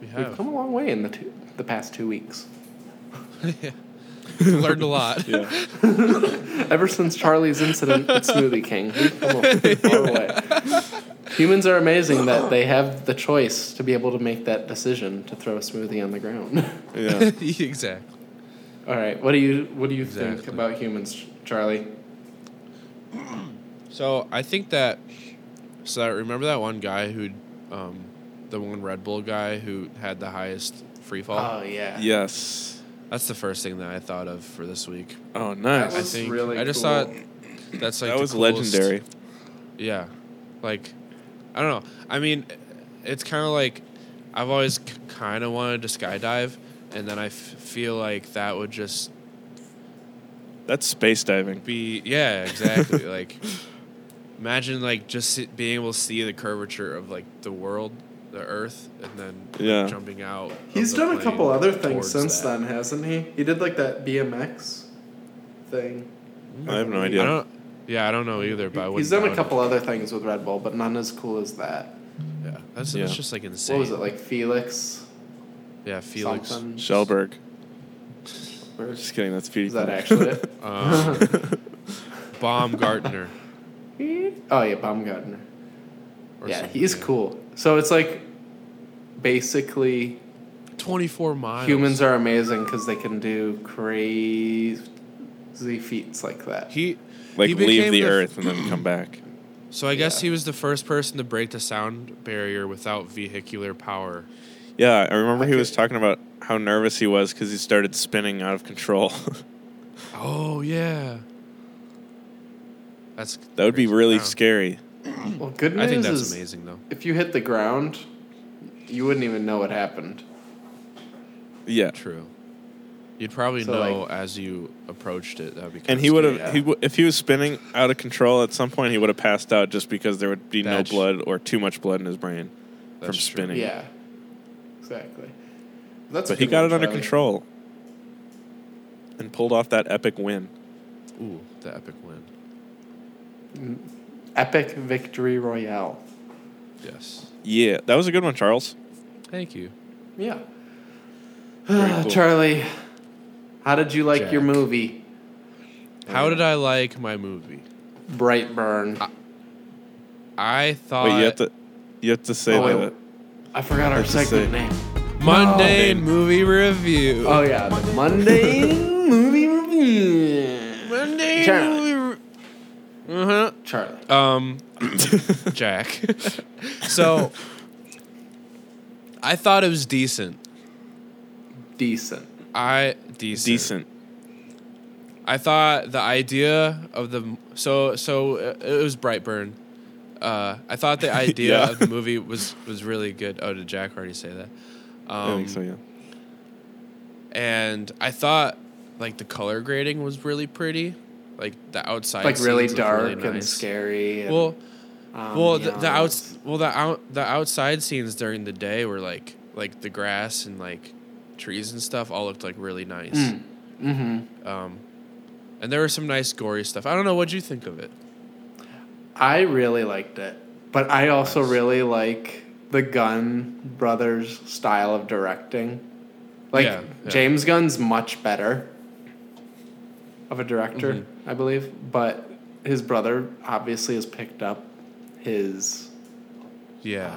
We we've come a long way in the two, the past two weeks yeah. learned a lot. Yeah. Ever since Charlie's incident at Smoothie King, we've come a far way. Humans are amazing that they have the choice to be able to make that decision to throw a smoothie on the ground. Yeah. exactly. All right, what do you what do you think about humans, Charlie? So I think that. So I remember that one guy who, um, the one Red Bull guy who had the highest free fall. Oh yeah, yes. That's the first thing that I thought of for this week. Oh, nice. I was think really I just cool. thought that's like that was coolest- legendary. Yeah, like I don't know. I mean, it's kind of like I've always k- kind of wanted to skydive, and then I f- feel like that would just That's space diving. be yeah, exactly. like imagine like just being able to see the curvature of like the world, the Earth, and then like, jumping out. He's done a couple other things since that. then, hasn't he? He did like that BMX thing. I have no I idea. don't. Yeah, I don't know either. But He's wouldn't done a doubt it. couple other things with Red Bull, but none as cool as that. Yeah, that's, Yeah. that's just like insane. What was it like, Felix? Yeah, Felix. Something? Kjellberg. Where- Just kidding. That's Petey. Is that actually it? Um, Baumgartner. Oh yeah, Baumgartner. or Yeah, something, he's cool. So it's like basically Twenty-four miles. humans are amazing because they can do crazy feats like that. He like he leave became the Earth and then come back. So I guess Yeah. he was the first person to break the sound barrier without vehicular power. Yeah, I remember he Okay. was talking about how nervous he was because he started spinning out of control. Oh yeah. That's that would be crazy. really Wow. scary. Well, good news I think that's is amazing though. if you hit the ground, you wouldn't even know what happened. Yeah. True. You'd probably So, know like- as you approached it. That would be. And kinda he would have, scary. he w- if he was spinning out of control at some point, he would have passed out just because there would be no blood or too much blood in his brain from That's true. spinning. Yeah. Exactly. That's a But he good got one, it under Charlie. control and pulled off that epic win. Ooh, the epic win. Mm-hmm. Epic victory royale. Yes. Yeah, that was a good one, Charles. Thank you. Yeah. Very cool. Charlie, how did you like your movie? How did I like my movie? Brightburn. I thought Wait, you have to, you have to say Oh, the. wait. I forgot our Hard to segment say. name. mundane movie review. Oh yeah, the Monday movie review. Mundane Charlie. Movie. Uh huh. Charlie. Um, Jack. so, I thought it was decent. Decent. I decent. Decent. I thought the idea of the so so uh, it was Brightburn. Uh, I thought the idea Yeah. of the movie was was really good. Oh, did Jack already say that? Um, I think so. Yeah. And I thought like the color grading was really pretty. Like the outside, Like really dark really and scary. And, Well, well, the, the outs, well, the out, the outside scenes during the day were like, like the grass and like trees and stuff all looked like really nice. Mm. Mm-hmm. Um, and there was some nice gory stuff. I don't know what you think of it. I really liked it, but I also Nice. really like the Gunn brothers style of directing. Like Yeah, yeah. James Gunn's much better of a director, Mm-hmm. I believe, but his brother obviously has picked up his Yeah,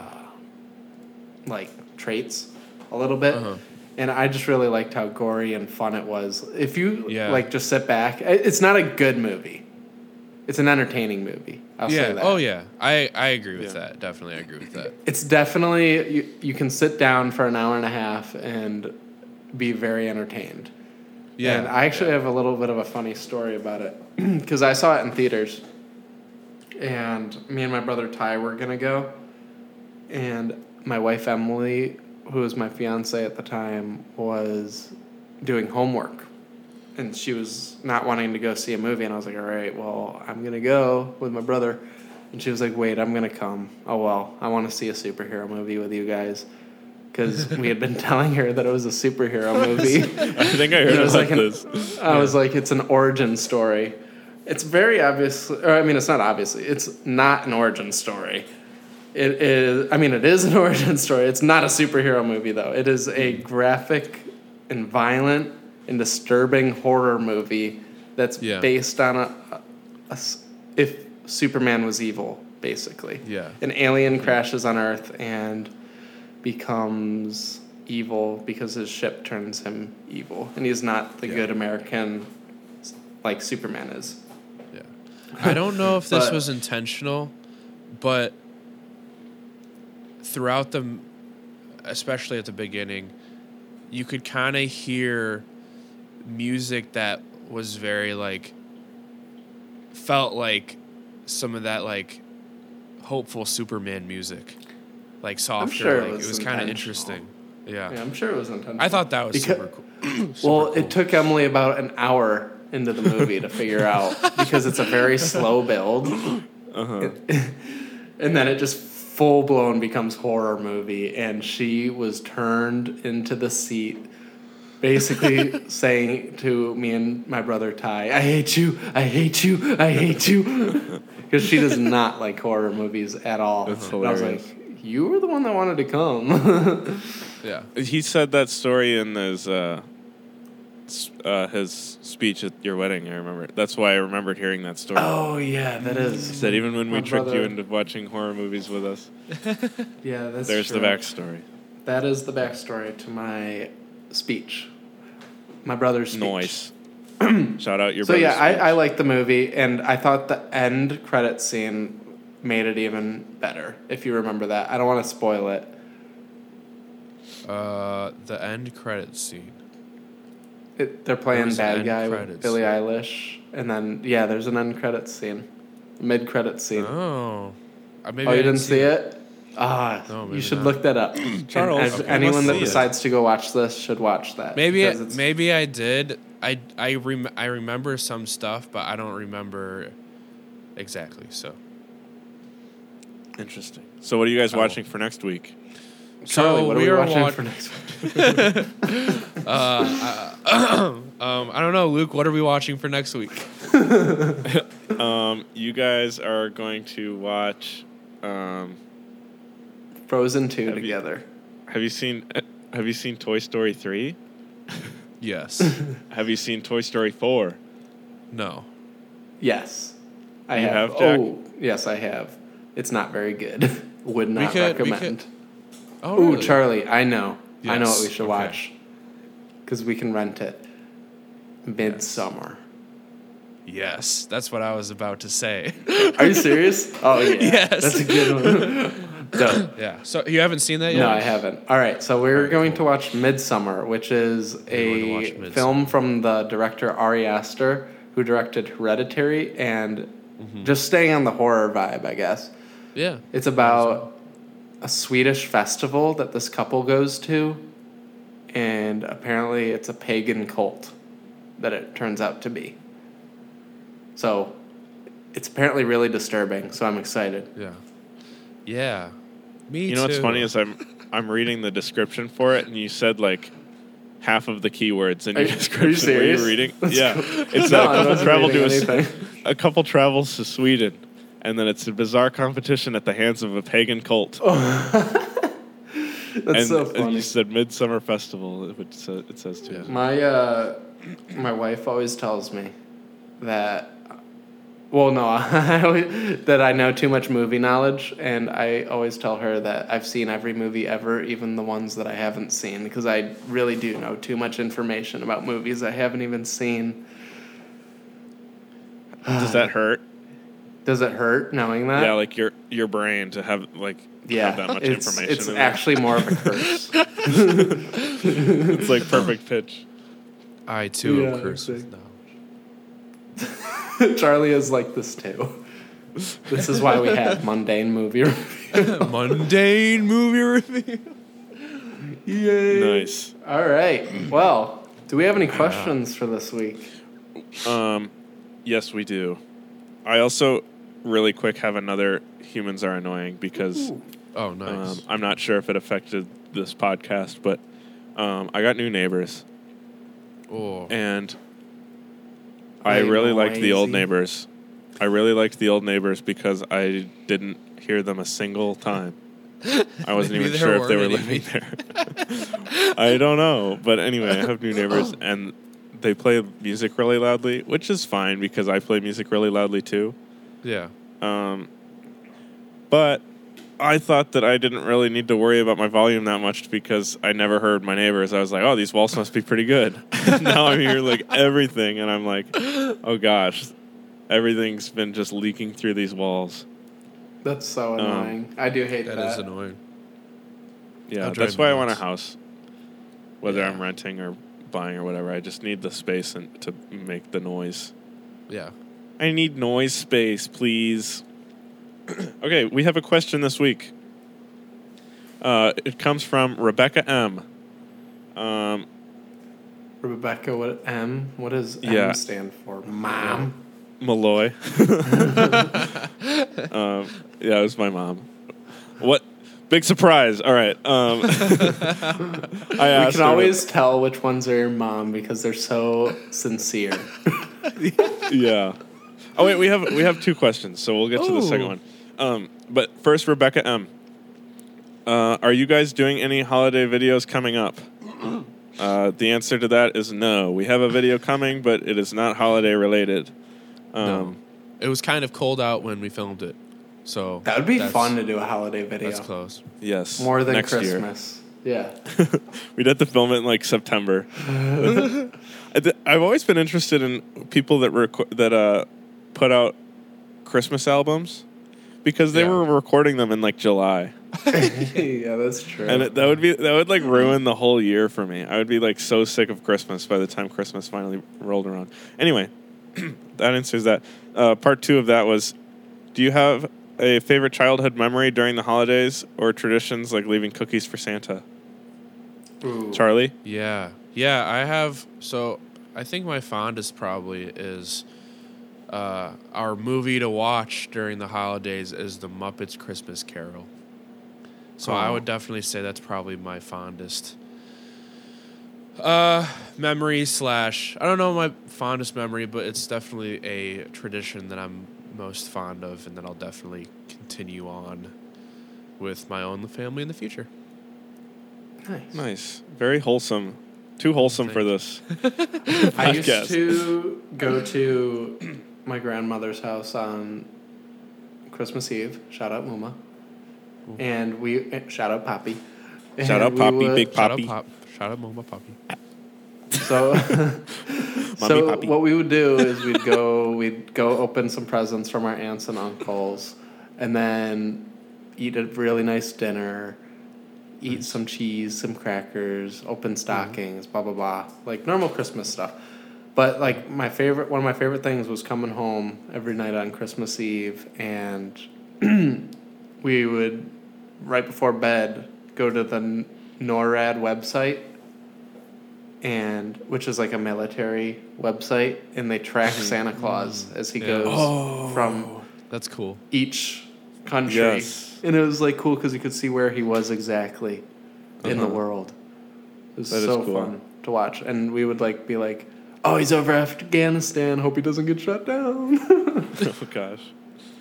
like traits a little bit. Uh-huh. And I just really liked how gory and fun it was. If you Yeah. like just sit back, it's not a good movie. It's an entertaining movie. I'll say yeah. that. Oh yeah, I I agree with Yeah. that. Definitely, I agree with that. It's definitely you, you can sit down for an hour and a half and be very entertained. Yeah, And I actually yeah. have a little bit of a funny story about it because I saw it in theaters, and me and my brother Ty were gonna go, and my wife Emily, who was my fiance at the time, was doing homework, and she was not wanting to go see a movie, and I was like, all right, well, I'm gonna go with my brother, and she was like, wait, I'm gonna come. Oh well, I want to see a superhero movie with you guys. Because we had been telling her that it was a superhero movie. I think I heard It was about like an- this. I was like, it's an origin story. It's very obvious, or I mean, it's not obviously. It's not an origin story. It is. I mean, it is an origin story. It's not a superhero movie though. It is a graphic and violent and disturbing horror movie that's Yeah. based on a, if Superman was evil, basically. Yeah. An alien crashes on Earth and becomes evil because his ship turns him evil, and he's not the Yeah. good American like Superman is. Yeah. I don't know if this But- was intentional, but throughout the, especially at the beginning, you could kind of hear music that was very like, felt like some of that like hopeful Superman music, like softer. sure it like, was it was kind of interesting. Yeah. Yeah, I'm sure it was intentional. I thought that was Because- super cool. well, Super it took Emily about an hour into the movie to figure out because it's a very slow build, Uh-huh. and then it just full blown becomes horror movie, and she was turned into the seat. Basically saying to me and my brother Ty, I hate you, I hate you, I hate you. Because she does not like horror movies at all. That's and I was hilarious. like, you were the one that wanted to come. yeah. He said that story in his uh, uh, his speech at your wedding. I remember. That's why I remembered hearing that story. oh, yeah, that is. He said even when we My tricked you into watching horror movies with us, Yeah, that's there's the backstory. That is the backstory to my speech. My brother's speech. Noise. Shout out your. So yeah, I. I like the movie, and I thought the end credit scene made it even better. If you remember that, I don't want to spoil it. Uh, the end credit scene. it they're playing bad guy with Billie scene. Eilish, and then yeah, there's an end credit scene, mid credit scene. Oh, Uh, maybe oh, I you didn't see it? Ah, No, you should not. look that up. Charles, okay, anyone that see it. decides to go watch this should watch that. Maybe because it's- maybe I did. I I rem- I remember some stuff, but I don't remember exactly. So Interesting. So, what are you guys Oh. watching for next week? Charlie, so what are we we are watching wa- for next week? um, I don't know, Luke. What are we watching for next week? Um, you guys are going to watch. Um, Frozen two Have you- together. have you seen? Have you seen Toy Story three? Yes. Have you seen Toy Story four? no. Yes, I You have. have, Jack? Oh, yes, I have. It's not very good. Would not could- recommend. Oh, Ooh, really? Charlie, I know. I know what we should okay. watch. Because we can rent it. Midsommar. Yes, that's what I was about to say. Are you serious? Oh yeah. Yes. That's a good one. Dope. yeah. So you haven't seen that yet? No, I haven't. All right, so we're Alright, going cool. to watch Midsommar, which is going to watch a film from the director Ari Aster, who directed Hereditary, and Mm-hmm. just staying on the horror vibe, I guess. Yeah. It's about a Swedish festival that this couple goes to, and apparently it's a pagan cult that it turns out to be. So it's apparently really disturbing, so I'm excited. Yeah. Yeah. Me You know what's too. funny is I'm I'm reading the description for it, and you said like half of the keywords in Are your you- are you description. serious? Were you reading? That's yeah, cool. it's No, a I couple wasn't travel to a, reading s- anything. a couple travels to Sweden, and then it's a bizarre competition at the hands of a pagan cult. That's and so funny. you said Midsummer Festival, which sa- it says too. Yeah. My uh, my wife always tells me that. Well, no, I always, that I know too much movie knowledge, and I always tell her that I've seen every movie ever, even the ones that I haven't seen, because I really do know too much information about movies I haven't even seen. Does that hurt? Does it hurt knowing that? yeah, like your your brain to have like yeah, have that much it's, information. It's in there. actually more of a curse. it's like perfect pitch. I too Yeah, am cursed with knowledge. Charlie is like this too. This is why we have mundane movie review. Mundane movie review. Yay. Nice. All right. Well, do we have any questions for this week? Um, yes, we do. I also, really quick, have another humans are annoying because Oh, nice. um, I'm not sure if it affected this podcast, but um, I got new neighbors oh. and I They really liked the old neighbors. I really liked the old neighbors because I didn't hear them a single time. I wasn't even sure if they were living there. I don't know, but anyway, I have new neighbors and they play music really loudly, which is fine because I play music really loudly too. Yeah. Um, but I thought that I didn't really need to worry about my volume that much because I never heard my neighbors. I was like, oh, these walls must be pretty good. now I'm hearing like everything, and I'm like, oh gosh, everything's been just leaking through these walls. That's so annoying. I do hate that. That is annoying. Yeah, that's me why I want a house, whether Yeah. I'm renting or buying or whatever. I just need the space and to make the noise. Yeah. I need noise space, please. okay, we have a question this week. Uh, it comes from Rebecca M. Um, Rebecca, what M? What does Yeah. M stand for? Mom. Malloy. um, yeah, it was my mom. What? Big surprise. All right. Um, I We asked can her- always tell which ones are your mom because they're so sincere. yeah. Oh wait, we have we have two questions, so we'll get to the second Ooh. one. Um, but first, Rebecca M. Uh, are you guys doing any holiday videos coming up? Uh, the answer to that is no. We have a video coming, but it is not holiday related. Um, no. It was kind of cold out when we filmed it. So That would be that's- fun to do a holiday video. That's close. Yes. More than next year. Christmas. Yeah. We'd have to film it in like September. I th- I've always been interested in people that reco- that uh, put out Christmas albums because they Yeah. were recording them in like July. yeah, that's true. And it, that would be that would like ruin the whole year for me. I would be like so sick of Christmas by the time Christmas finally rolled around. Anyway, that answers that. Uh, part two of that was, do you have a favorite childhood memory during the holidays or traditions like leaving cookies for Santa? Ooh. Charlie? Yeah. Yeah, I have so I think my fondest probably is uh, our movie to watch during the holidays is the Muppets Christmas Carol. So I Oh. would definitely say that's probably my fondest uh memory slash I don't know my fondest memory, but it's definitely a tradition that I'm most fond of and that I'll definitely continue on with my own family in the future. Nice. Nice. Very wholesome. Too wholesome for this. I used podcast. to go to my grandmother's house on Christmas Eve. Shout out Muma. And we eh, shout out Poppy. Shout And out we Poppy, would- Big Shout Poppy. out Pop. Shout out Mama Poppy. So, so Poppy. what we would do is we'd go we'd go open some presents from our aunts and uncles, and then eat a really nice dinner, eat some cheese, some crackers, open stockings, blah blah blah, like normal Christmas stuff. But like my favorite, one of my favorite things was coming home every night on Christmas Eve, and we would right before bed go to the NORAD website and which is like a military website and they track Santa Claus as he Yeah. goes from That's cool. each country Yes. and it was like cool because you could see where he was exactly in the Uh-huh. world it was That is so cool. fun to watch and we would like be like oh he's over Afghanistan hope he doesn't get shut down oh gosh.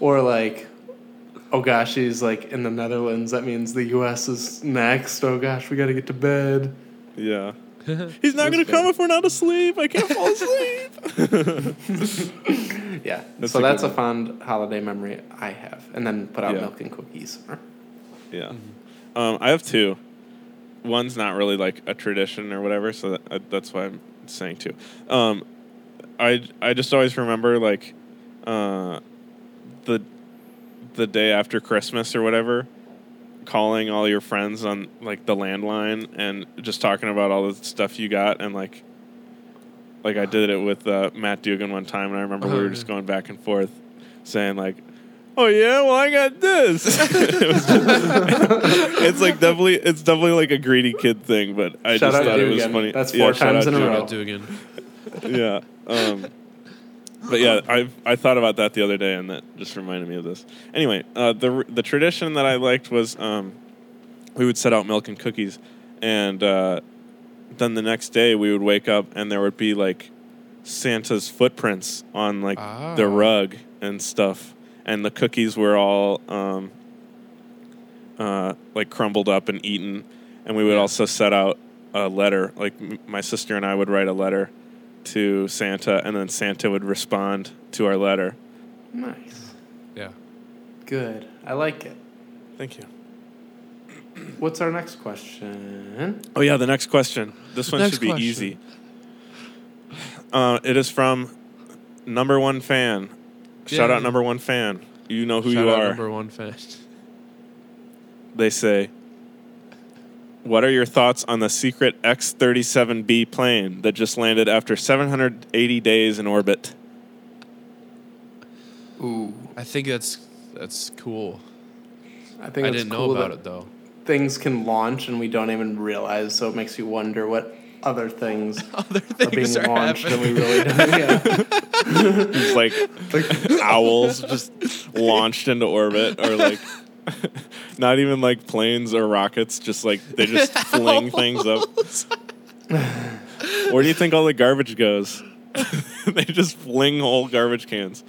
or like oh gosh he's like in the Netherlands that means the US is next oh gosh we got to get to bed Yeah. He's not gonna come if we're not asleep. I can't fall asleep. Yeah. That's so a good that's a fond holiday memory I have. And then put out Yeah. milk and cookies. yeah. Um, I have two. One's not really like a tradition or whatever, so that, uh, that's why I'm saying too. Um, I I just always remember like uh, the the day after Christmas or whatever, calling all your friends on like the landline and just talking about all the stuff you got and like like I did it with uh, Matt Dugan one time and I remember we Oh, were just going back and forth saying like oh yeah well I got this It was just- it's like definitely it's definitely like a greedy kid thing but I Shout just thought it was Dugan. funny That's four shout times in a Dugan row. Shout out Dugan. yeah. Um, but yeah, I I thought about that the other day, and that just reminded me of this. Anyway, uh, the the tradition that I liked was um, we would set out milk and cookies, and uh, then the next day we would wake up and there would be like Santa's footprints on like the Ah. rug and stuff, and the cookies were all um, uh, like crumbled up and eaten, and we would Yeah. also set out a letter. Like m- my sister and I would write a letter to Santa, and then Santa would respond to our letter. Nice. Yeah. Good. I like it. Thank you. What's our next question? Oh yeah, the next question. This one Next should be question. easy. Uh, it is from number one fan. Shout out number one fan. You know who Shout you out are. Number one fan. They say. What are your thoughts on the secret X 37B plane that just landed after 780 days in orbit? Ooh. I think that's that's cool. I think I didn't know about it though. Things can launch and we don't even realize, so it makes you wonder what other things Other are being are, launched and happening. we really don't. Yeah. It's like owls just launched into orbit, or like not even like planes or rockets, just like they just fling things up. Where do you think all the garbage goes? they just fling whole garbage cans.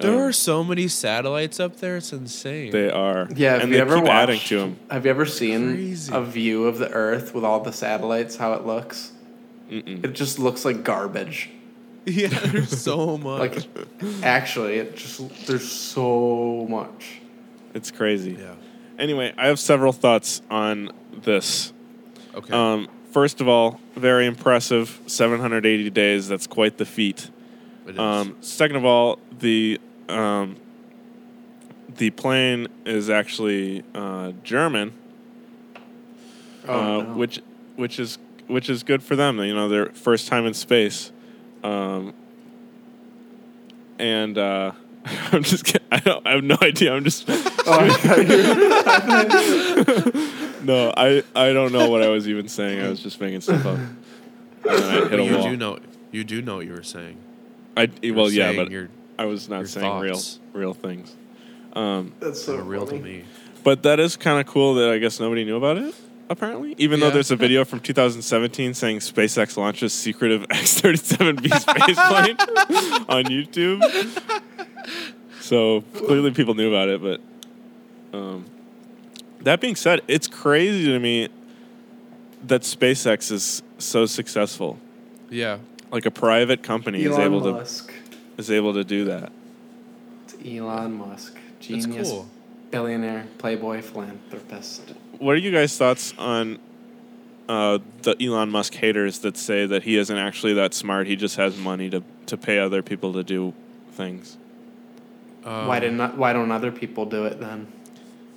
There Um, are so many satellites up there. It's insane. They are. Yeah, have and you they ever keep watched, adding to them. Have you ever seen Crazy. a view of the Earth with all the satellites? How it looks? Mm-mm. It just looks like garbage. yeah, there's so much. Like, actually, it just there's so much. It's crazy. yeah. Anyway, I have several thoughts on this. Okay. Um, first of all, very impressive. 780 days. That's quite the feat. It is. Um, second of all, the um, the plane is actually uh, German, Oh, uh, no. which which is which is good for them. You know, their first time in space, um, and uh, I'm just kidding. I don't. I have no idea. I'm just. Oh, I No, I. I don't know what I was even saying. I was just making stuff up. And I hit But a you wall. do know. You do know what you were saying. I You well, yeah, but you're I was not your saying real, thoughts. real things. Um, That's so so real to funny. me. but that is kind of cool that I guess nobody knew about it. Apparently, even though Yeah. there's a video from 2017 saying SpaceX launches secretive X-37B spaceplane on YouTube. So clearly, people knew about it. But um, that being said, it's crazy to me that SpaceX is so successful. Yeah. Like a private company is Elon able to Musk. Is able to do that. It's Elon Musk, That's genius, cool. billionaire, playboy, philanthropist. What are you guys' thoughts on uh, the Elon Musk haters that say that he isn't actually that smart? He just has money to, to pay other people to do things. Um, why did not? Why don't other people do it then?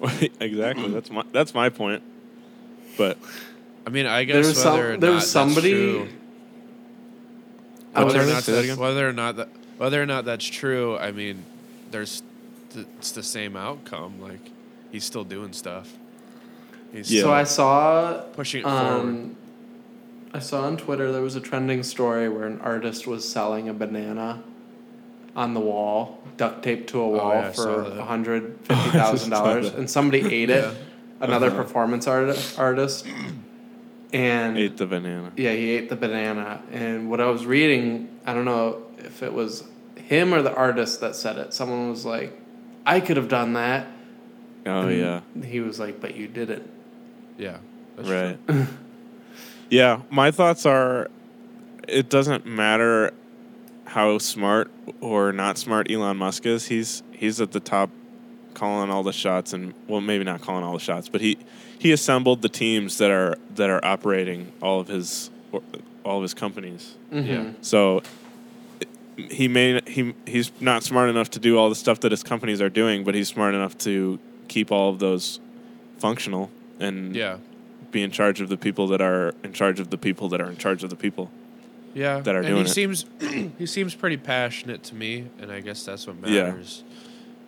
exactly. That's my that's my point. But I mean, I guess was whether some- or there not was that's somebody- true- I whether or not that whether or not that whether or not that's true, I mean, there's th- it's the same outcome. Like he's still doing stuff. He's Yeah. So I saw pushing it forward. um, I saw on Twitter there was a trending story where an artist was selling a banana on the wall, duct taped to a wall Oh, yeah, for that. one hundred fifty thousand dollars, that. and somebody ate it. Another Uh-huh. performance art- artist, and ate the banana. yeah, he ate the banana. And what I was reading, I don't know if it was him or the artist that said it. Someone was like, "I could have done that." Oh And yeah. He was like, "But you didn't." yeah. That's Right. True. yeah, my thoughts are it doesn't matter how smart or not smart Elon Musk is. He's he's at the top calling all the shots and well maybe not calling all the shots, but he he assembled the teams that are that are operating all of his all of his companies. Yeah. Mm-hmm. So he may he he's not smart enough to do all the stuff that his companies are doing, but he's smart enough to keep all of those functional and Yeah. be in charge of the people that are in charge of the people that are in charge of the people. Yeah. that are and doing he it. seems he seems pretty passionate to me, and I guess that's what Yeah. matters.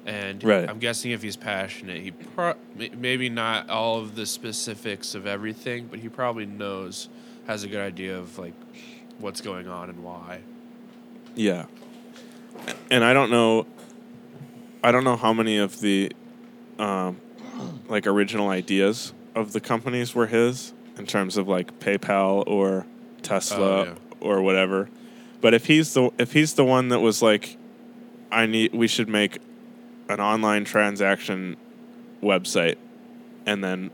And Right. I'm guessing if he's passionate, he pro- maybe not all of the specifics of everything, but he probably knows has a good idea of like what's going on and why. Yeah. And I don't know I don't know how many of the um like original ideas of the companies were his in terms of like PayPal or Tesla Oh, yeah. or whatever. But if he's the if he's the one that was like I need we should make an online transaction website and then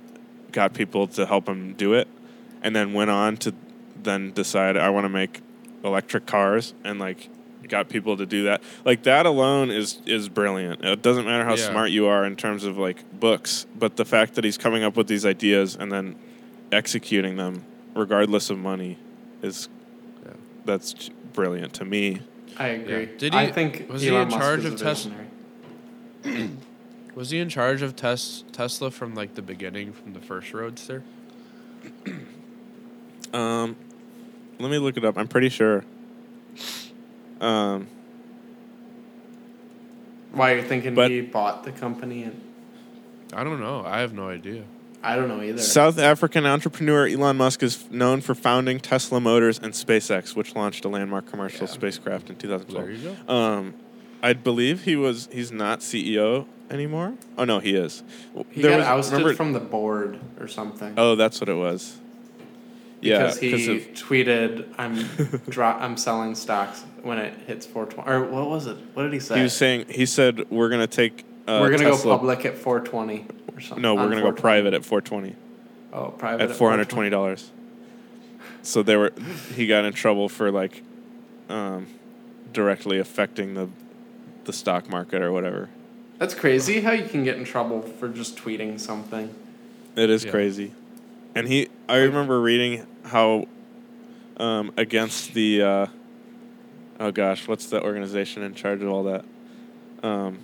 got people to help him do it and then went on to then decide I want to make electric cars and like got people to do that. Like that alone is is brilliant. It doesn't matter how Yeah. smart you are in terms of like books, but the fact that he's coming up with these ideas and then executing them regardless of money is Yeah. that's brilliant to me. I agree. Yeah. Did I he- think was he in Musk charge of a Tes- visionary. Was he in charge of tes- Tesla from like the beginning, from the first Roadster? Um let me look it up. I'm pretty sure. Um Why you're thinking But- he bought the company? And I don't know. I have no idea. I don't know either. South African entrepreneur Elon Musk is known for founding Tesla Motors and SpaceX, which launched a landmark commercial Yeah. spacecraft in 2012. There you go. Um, I believe he was. He's not CEO anymore. Oh no, he is. he There got was- ousted remember- from the board or something. Oh, that's what it was. Yeah, because he of, tweeted, "I'm dro- I'm selling stocks when it hits 420." Or what was it? What did he say? he was saying. He said we're gonna take. Uh, we're gonna Tesla- go public at 420 or something. No, we're gonna go private at 420 Oh, private at 420 dollars. So they were. He got in trouble for like, um, directly affecting the, the stock market or whatever. That's crazy how you can get in trouble for just tweeting something. It is Yeah. crazy. And he, I remember reading how um, against the, uh, oh gosh, what's the organization in charge of all that? Um,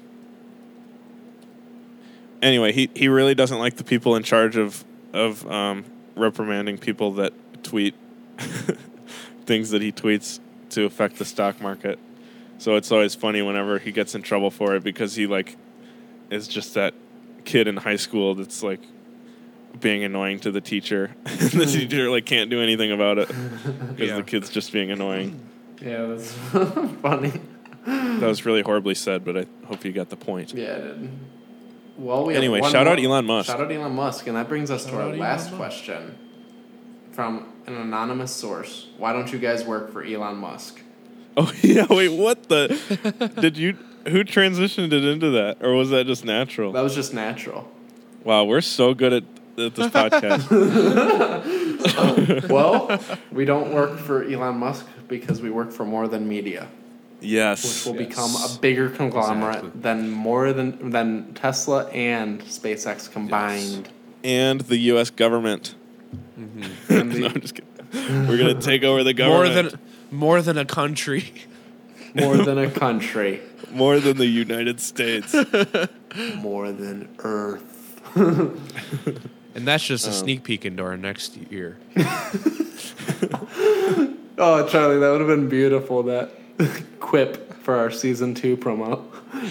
anyway, he, he really doesn't like the people in charge of of um, reprimanding people that tweet things that he tweets to affect the stock market. So it's always funny whenever he gets in trouble for it because he like is just that kid in high school that's like being annoying to the teacher. and the hmm. teacher like can't do anything about it because Yeah. the kid's just being annoying. Yeah, that's funny. That was really horribly said, but I hope you got the point. Yeah, it did. Well, we Anyway, one shout out more- Elon Musk. Shout out Elon Musk, and that brings us to our out Elon last Musk. question from an anonymous source. Why don't you guys work for Elon Musk? Oh yeah, wait, what the? Did you? Who transitioned it into that, or was that just natural? That was just natural. Wow, we're so good at, at this podcast. Oh, well, we don't work for Elon Musk because we work for more than media, Yes, which yes. will become a bigger conglomerate Exactly. than more than than Tesla and SpaceX combined. And the U.S. government. Mm-hmm. And the- no, I'm just kidding. We're gonna take over the government. More government than more than a country. more than a country, more than the United States. more than Earth. And that's just a Um, sneak peek into our next year. Oh, Charlie, that would have been beautiful. That quip for our season two promo.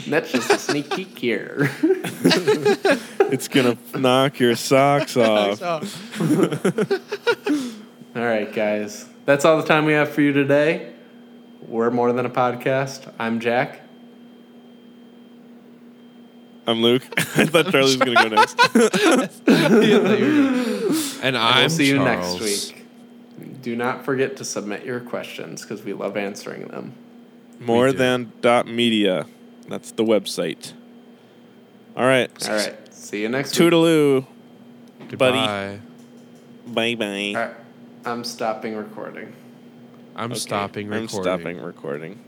That's just a sneak peek here. it's gonna knock your socks off. All right, guys. That's all the time we have for you today. We're more than a podcast. I'm Jack. I'm Luke. I thought Charlie was gonna go next. And And I'm we'll see you Charles. next week. Do not forget to submit your questions because we love answering them. More than dot media. That's the website. All right. All right. See you next week. Toodaloo. Goodbye. Bye bye. All right. I'm stopping recording. I'm Okay, stopping recording. I'm stopping recording.